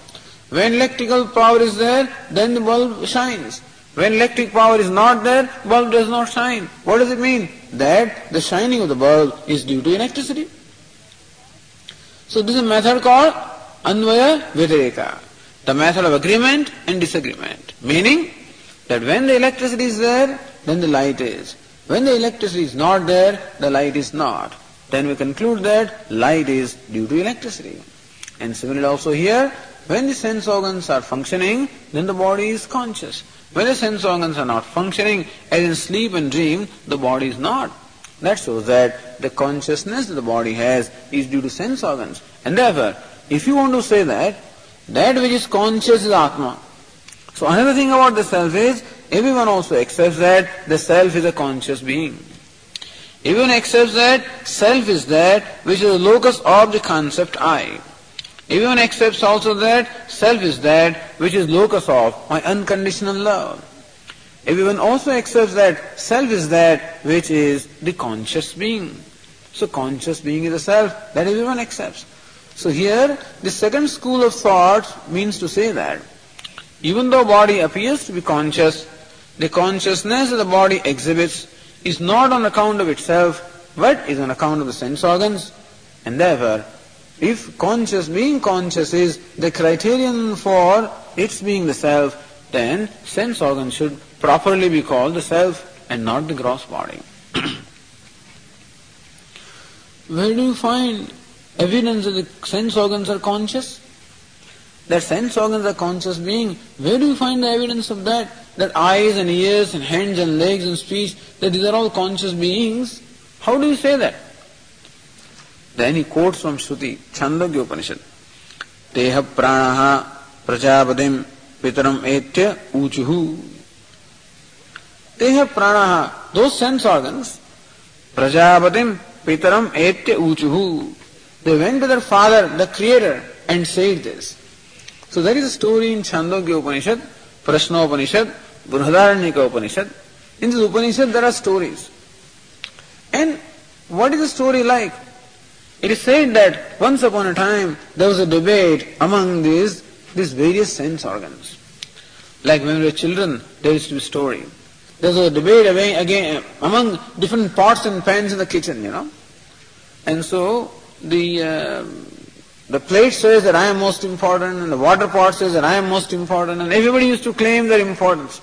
[SPEAKER 1] When electrical power is there, then the bulb shines. When electric power is not there, bulb does not shine. What does it mean? That the shining of the bulb is due to electricity. So this is a method called Anvaya Vitareka, the method of agreement and disagreement. Meaning that when the electricity is there, then the light is. When the electricity is not there, the light is not. Then we conclude that light is due to electricity. And similarly also here, when the sense organs are functioning, then the body is conscious. When the sense organs are not functioning, as in sleep and dream, the body is not. That shows that the consciousness that the body has is due to sense organs. And therefore, if you want to say that, that which is conscious is Atma. So another thing about the self is, everyone also accepts that the self is a conscious being. Everyone accepts that self is that which is the locus of the concept I. Everyone accepts also that self is that which is locus of my unconditional love. Everyone also accepts that self is that which is the conscious being. So conscious being is the self that everyone accepts. So here, the second school of thought means to say that even though body appears to be conscious, the consciousness of the body exhibits is not on account of itself, but is on account of the sense organs. And therefore, if conscious being conscious is the criterion for its being the self, then sense organs should properly be called the self and not the gross body. [COUGHS] Where do you find evidence that the sense organs are conscious? That sense organs are conscious being, where do you find the evidence of that? That eyes and ears and hands and legs and speech, that these are all conscious beings? How do you say that? Then he quotes from Shruti, Chandogya Upanishad. Teha pranaha prajapatim pitaram etya uchuhu. they have pranaha, those sense organs. Prajapatim pitaram etya uchuhu. They went to their father, the creator, and said this. So there is a story in Chandogya Upanishad, Prashna Upanishad, Brihadaranyaka Upanishad. In this Upanishad there are stories. And what is the story like? It is said that once upon a time there was a debate among these, these various sense organs. Like when we were children, there used to be a story. There was a debate again among different pots and pans in the kitchen, you know. And so the uh, the plate says that I am most important, and the water pot says that I am most important, and everybody used to claim their importance.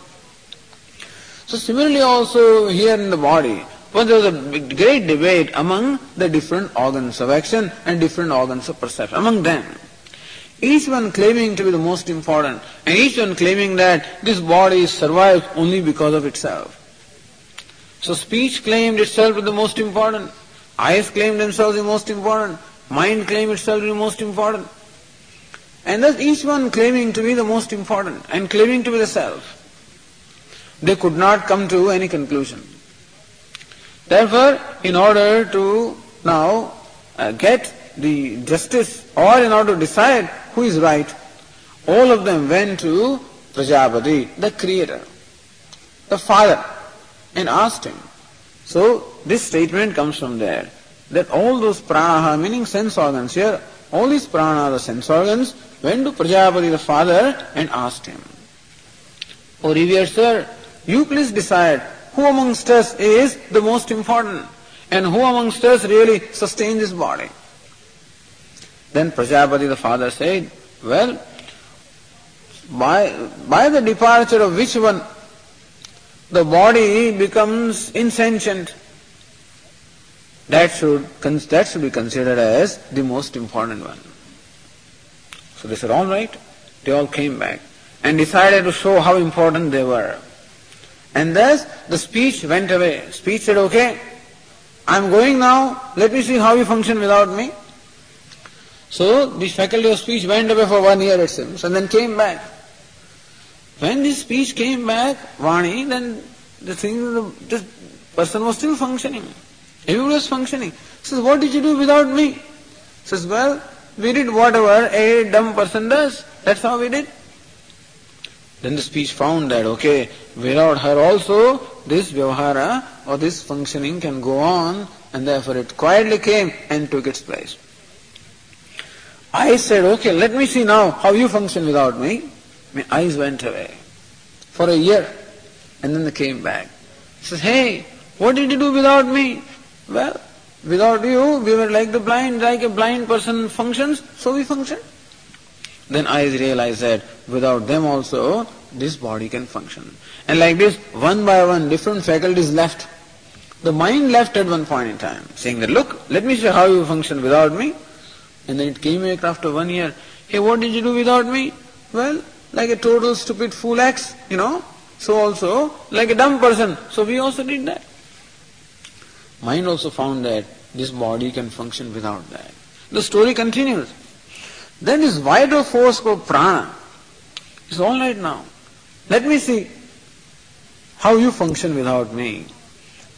[SPEAKER 1] So similarly also here in the body, but there was a great debate among the different organs of action and different organs of perception, among them. Each one claiming to be the most important, and each one claiming that this body survives only because of itself. So speech claimed itself to be the most important, eyes claimed themselves the most important, mind claimed itself to be the most important. And thus each one claiming to be the most important and claiming to be the self. They could not come to any conclusion. Therefore, in order to now uh, get the justice or in order to decide who is right, all of them went to Prajapati, the creator, the father, and asked him. So this statement comes from there that all those pranaha, meaning sense organs here, all these prana, the sense organs, went to Prajapati, the father, and asked him, O revered sir, you please decide who amongst us is the most important and who amongst us really sustains this body. Then Prajapati the father said, Well, by, by the departure of which one the body becomes insentient, that should, that should be considered as the most important one. So they said, All right. They all came back and decided to show how important they were. And thus the speech went away. Speech said, Okay, I'm going now, let me see how you function without me. So this faculty of speech went away for one year it seems and then came back. When this speech came back, Vani, then the thing, the person was still functioning. Everybody was functioning. Says, what did you do without me? Says, well, we did whatever a dumb person does. That's how we did. Then the speech found that, okay, without her also, this vyavahara or this functioning can go on, and therefore it quietly came and took its place. I said, okay, let me see now how you function without me. My eyes went away for a year and then they came back. Says, hey, what did you do without me? Well, without you, we were like the blind, like a blind person functions, so we function. Then I realized that without them also, this body can function. And like this, one by one, different faculties left. The mind left at one point in time, saying that, look, let me see how you function without me. And then it came back after one year. Hey, what did you do without me? Well, like a total stupid fool acts, you know. So also, like a dumb person. So we also did that. Mind also found that this body can function without that. The story continues. Then this vital force called prana is all right now. Let me see how you function without me.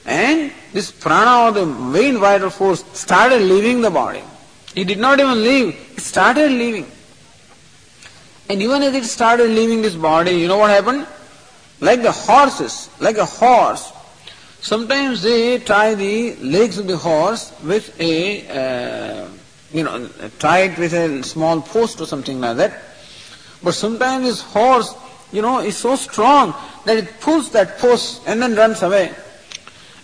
[SPEAKER 1] And this prana or the main vital force started leaving the body. It did not even leave, it started leaving. And even as it started leaving this body, you know what happened? Like the horses, like a horse, sometimes they tie the legs of the horse with a, uh, you know, tie it with a small post or something like that. But sometimes this horse, you know, is so strong that it pulls that post and then runs away.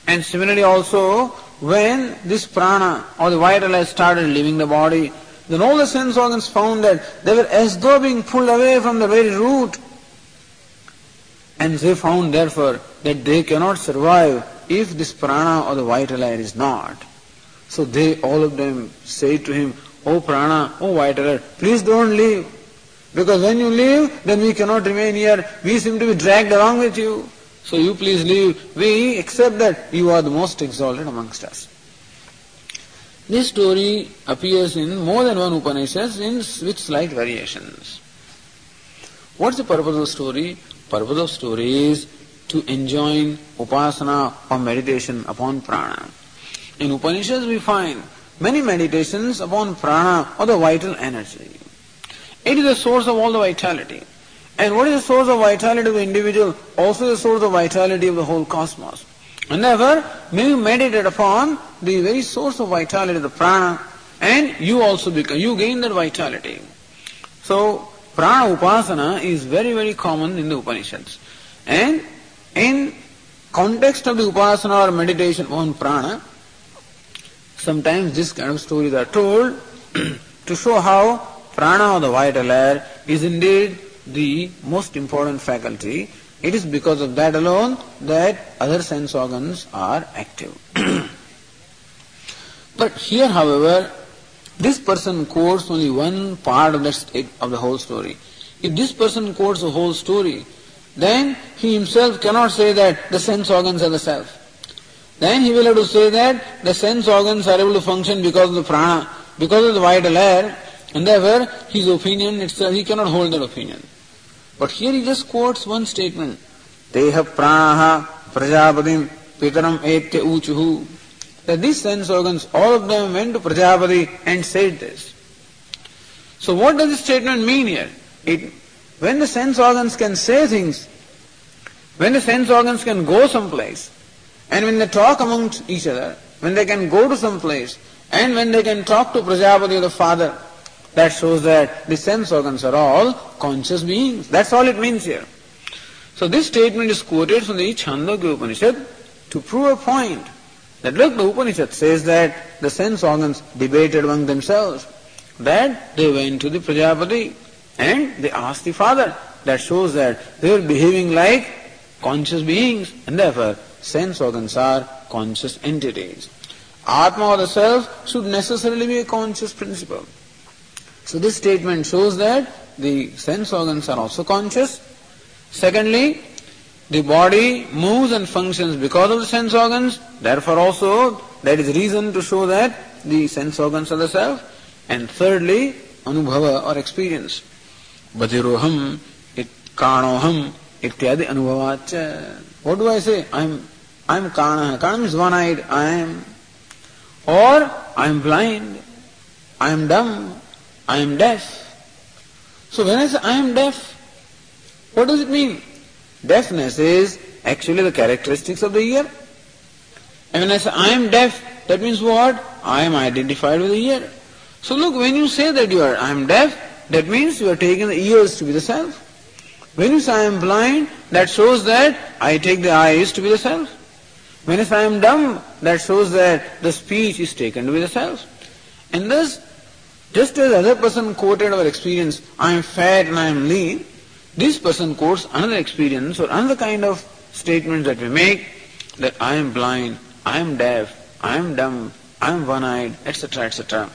[SPEAKER 1] And similarly also, when this prana or the vital has started leaving the body, then all the sense organs found that they were as though being pulled away from the very root. And they found therefore that they cannot survive if this prana or the vital air is not. So they, all of them, say to him, Oh prana, oh vital air, please don't leave. Because when you leave, then we cannot remain here. We seem to be dragged along with you. So you please leave. We accept that you are the most exalted amongst us. This story appears in more than one Upanishads in, with slight variations. What's the purpose of the story? Purpose of story is to enjoin upasana or meditation upon prana. In Upanishads we find many meditations upon prana or the vital energy. It is the source of all the vitality. And what is the source of vitality of the individual? Also the source of vitality of the whole cosmos. And therefore, may you meditate upon the very source of vitality, the prana, and you also become, you gain that vitality. So, prana upasana is very, very common in the Upanishads. And in context of the upasana or meditation on prana, sometimes this kind of stories are told [CLEARS THROAT] to show how prana or the vital air is indeed the most important faculty. It is because of that alone that other sense organs are active. [CLEARS THROAT] but here, however, this person quotes only one part of the, of the whole story. If this person quotes the whole story, then he himself cannot say that the sense organs are the self. Then he will have to say that the sense organs are able to function because of the prana, because of the vital air, and therefore his opinion itself, he cannot hold that opinion. But here he just quotes one statement. Teha pranaha prajapatim pitaram etya uchuhu. That these sense organs, all of them went to Prajapati and said this. So what does this statement mean here? It, when the sense organs can say things, when the sense organs can go someplace, and when they talk amongst each other, when they can go to some place, and when they can talk to Prajapati, the father, that shows that the sense organs are all conscious beings. That's all it means here. So this statement is quoted from the Chandogya Upanishad to prove a point. That look, the Upanishad says that the sense organs debated among themselves. That they went to the Prajapati and they asked the father. That shows that they were behaving like conscious beings and therefore sense organs are conscious entities. Atma or the self should necessarily be a conscious principle. So this statement shows that the sense organs are also conscious. Secondly, the body moves and functions because of the sense organs, therefore also that is reason to show that the sense organs are the self. And thirdly, anubhava or experience. Bhatiroham, it kanoham, anubhavacha. What do I say? I'm I'm kana. Kana means one-eyed. I am. Or I am blind. I am dumb. I am deaf. So when I say I am deaf, what does it mean? Deafness is actually the characteristics of the ear. And when I say I am deaf, that means what? I am identified with the ear. So look, when you say that you are I am deaf, that means you are taking the ears to be the self. When you say I am blind, that shows that I take the eyes to be the self. When you say I am dumb, that shows that the speech is taken to be the self. And thus, just as other person quoted our experience, I am fat and I am lean, this person quotes another experience or another kind of statements that we make that I am blind, I am deaf, I am dumb, I am one-eyed, etc., etc.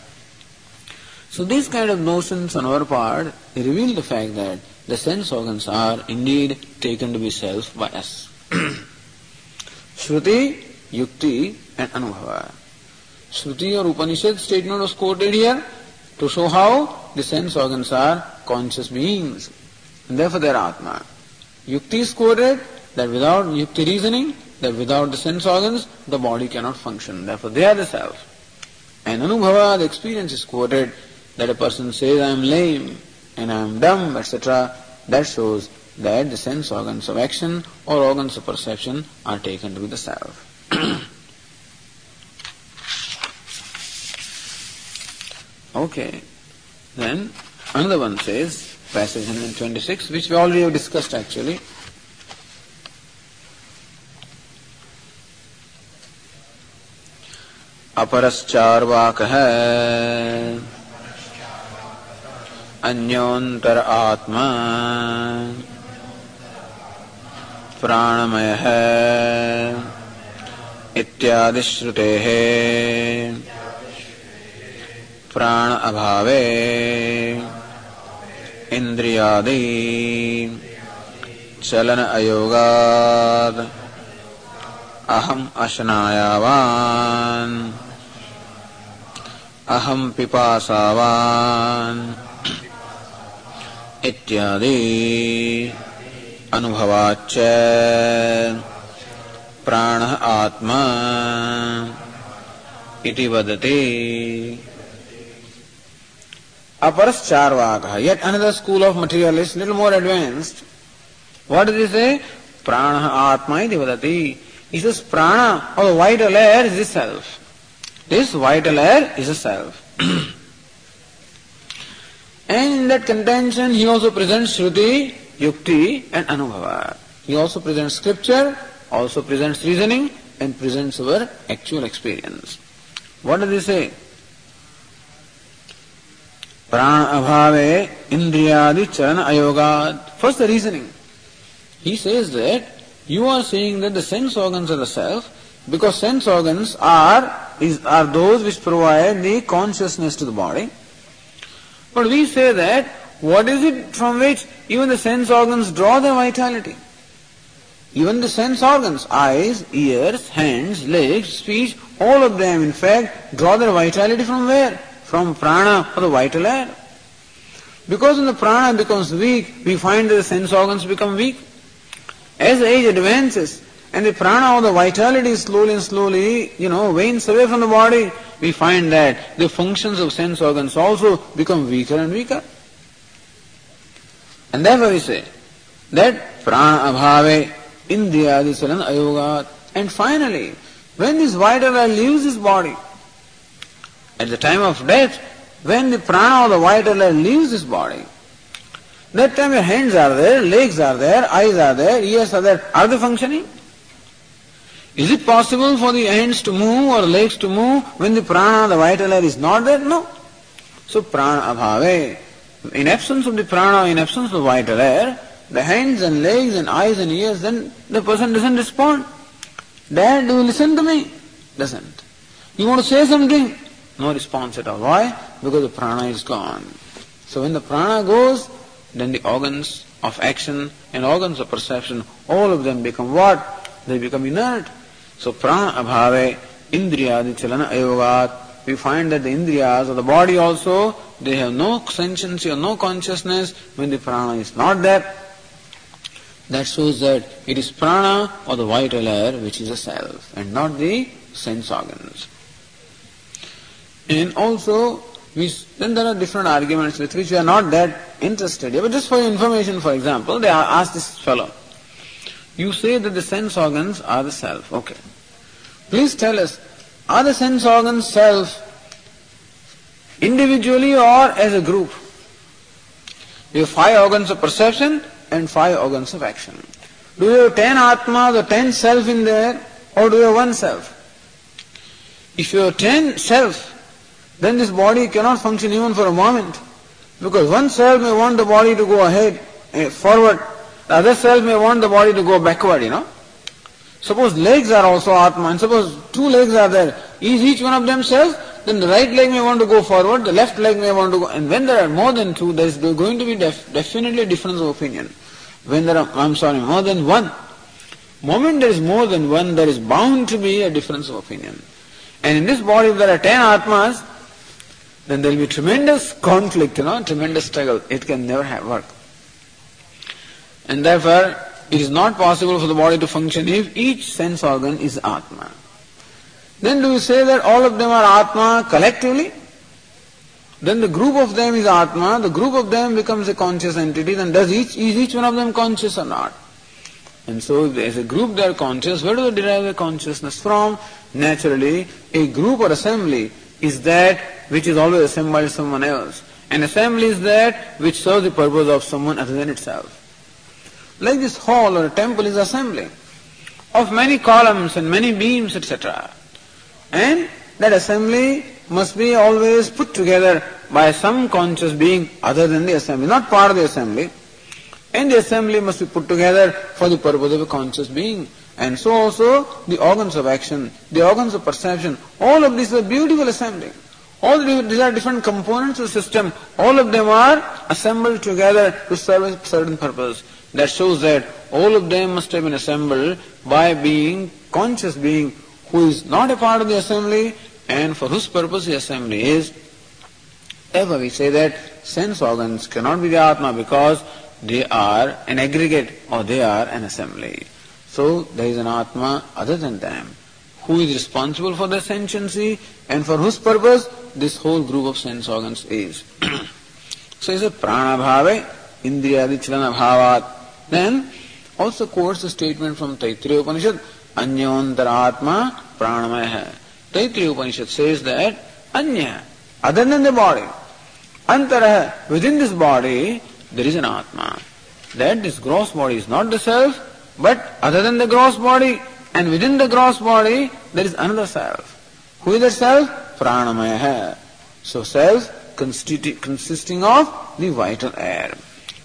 [SPEAKER 1] So these kind of notions on our part reveal the fact that the sense organs are indeed taken to be self by us. [CLEARS THROAT] Shruti, Yukti and Anubhava. Shruti or Upanishad statement was quoted here to show how the sense organs are conscious beings therefore they are Atma. Yukti is quoted that without Yukti reasoning, that without the sense organs, the body cannot function. Therefore they are the self. And Anubhava, the experience is quoted that a person says, I am lame and I am dumb, etc. That shows that the sense organs of action or organs of perception are taken to be the self. [CLEARS THROAT] Okay. Then another one says, passage 126, which we already have discussed actually. अपरश्चार्वाक है अन्योन्तर आत्मा प्राणमय है इत्यादि श्रुते है प्राण अभावे इंद्रियादि चलन अयोगाद। अहम अशनायावान। अहम पिपासावान। इत्यादि। अनुभवाच प्राण आत्मा। इति वदति Aparas yet another school of materialists, little more advanced. What does he say? Prana Atma vadati. He says prana or the vital air is the self. This vital air is a self. [CLEARS THROAT] and in that contention he also presents Shruti, Yukti and Anubhava. He also presents scripture, also presents reasoning and presents our actual experience. What does he say? Prana abhave indriyadi charana ayoga. First the reasoning. He says that you are saying that the sense organs are the self because sense organs are, is, are those which provide the consciousness to the body. But we say that what is it from which even the sense organs draw their vitality? Even the sense organs, eyes, ears, hands, legs, speech, all of them in fact draw their vitality from where? From prana or the vital air. Because when the prana becomes weak, we find that the sense organs become weak. As age advances, and the prana or the vitality slowly and slowly, you know, wanes away from the body, we find that the functions of sense organs also become weaker and weaker. And therefore we say that prana abhave indriyadi salan ayogat. And finally, when this vital air leaves his body, at the time of death, when the prana or the vital air leaves this body, that time your hands are there, legs are there, eyes are there, ears are there. Are they functioning? Is it possible for the hands to move or legs to move when the prana, the vital air is not there? No. So prana abhave. In absence of the prana, in absence of the vital air, the hands and legs and eyes and ears, then the person doesn't respond. Dad, do you listen to me? Doesn't. You want to say something? No response at all. Why? Because the prana is gone. So when the prana goes, then the organs of action and organs of perception, all of them become what? They become inert. So prana abhave indriyadi chalana ayogat. We find that the indriyas or the body also, they have no sentiency or no consciousness when the prana is not there. That shows that it is prana or the vital air which is a self and not the sense organs. And also, we, then there are different arguments with which we are not that interested. But just for information, for example, they ask this fellow, you say that the sense organs are the self. Okay. Please tell us, are the sense organs self individually or as a group? You have five organs of perception and five organs of action. Do you have ten atmas or ten self in there or do you have one self? If you have ten self, then this body cannot function even for a moment. Because one cell may want the body to go ahead, eh, forward, the other cell may want the body to go backward, you know. Suppose legs are also Atma, and suppose two legs are there. Is each one of them self? Then the right leg may want to go forward, the left leg may want to go, and when there are more than two, there is going to be def- definitely a difference of opinion. When there are, I'm sorry, more than one. Moment there is more than one, there is bound to be a difference of opinion. And in this body, if there are ten Atmas, then there will be tremendous conflict, you know, tremendous struggle. It can never have work. And therefore, it is not possible for the body to function if each sense organ is Atma. Then do you say that all of them are Atma collectively? Then the group of them is Atma, the group of them becomes a conscious entity, then does each, is each one of them conscious or not? And so if as a group they are conscious, where do they derive their consciousness from? Naturally, a group or assembly is that which is always assembled by someone else. An assembly is that which serves the purpose of someone other than itself. Like this hall or temple is assembly of many columns and many beams, etc. And that assembly must be always put together by some conscious being other than the assembly, not part of the assembly. And the assembly must be put together for the purpose of a conscious being. And so also the organs of action, the organs of perception, all of these are beautiful assembly. All these are different components of the system. All of them are assembled together to serve a certain purpose. That shows that all of them must have been assembled by being conscious being who is not a part of the assembly and for whose purpose the assembly is. Therefore we say that sense organs cannot be the Atma because they are an aggregate or they are an assembly. So there is an Atma other than them who is responsible for the sentiency and for whose purpose this whole group of sense organs is. [CLEARS THROAT] so he said prana bhave indriyadi chalana bhavat. Then also quotes the statement from Taittiriya Upanishad anyantaratma pranamaya. Taittiriya Upanishad says that anya, other than the body, antara, within this body, there is an atma. That this gross body is not the self, but other than the gross body, and within the gross body, there is another self. Who is that self? Pranamaya. So self consisting of the vital air.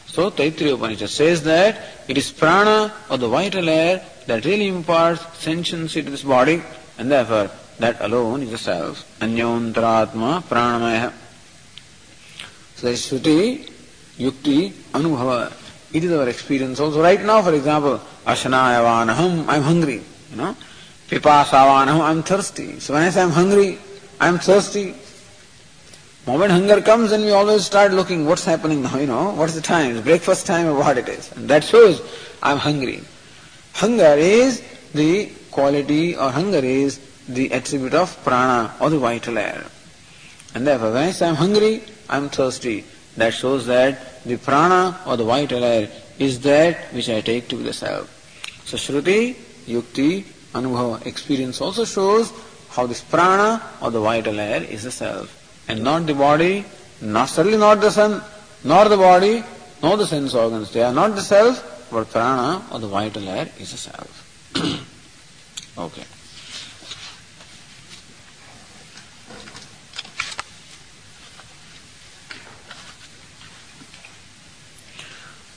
[SPEAKER 1] So Taittiriya Upanishad says that it is prana or the vital air that really imparts sentiency to this body and therefore that alone is the self. Anyantaratma pranamaya. So that is Shruti, Yukti, Anubhava. It is our experience also. Right now, for example, Ashanayavanaham, I'm hungry. You know, pipasavanam, I'm thirsty. So when I say I'm hungry, I'm thirsty. Moment hunger comes, and we always start looking what's happening now, you know, what's the time, breakfast time or what it is. And that shows I'm hungry. Hunger is the quality or hunger is the attribute of prana or the vital air. And therefore when I say I'm hungry, I'm thirsty. That shows that the prana or the vital air is that which I take to be the self. So Shruti Yukti, Anubhava, experience also shows how this prana or the vital air is the self and not the body, not certainly not the son, nor the body, nor the sense organs. They are not the self, but prana or the vital air is the self. [CLEARS THROAT] okay.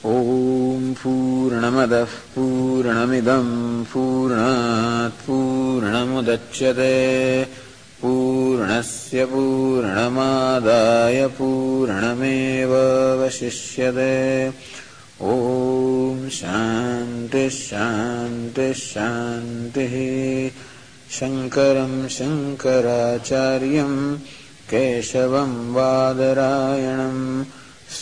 [SPEAKER 1] ॐ पूर्णमदः पूर्णमिदम् पूर्णात् पूर्णमुदच्यते। पूर्णस्य पूर्णमादाय पूर्णमेवावशिष्यते ॐ शान्तिः शान्तिः शान्तिः। शङ्करम् शङ्कराचार्यम् केशवम् वादरायणम्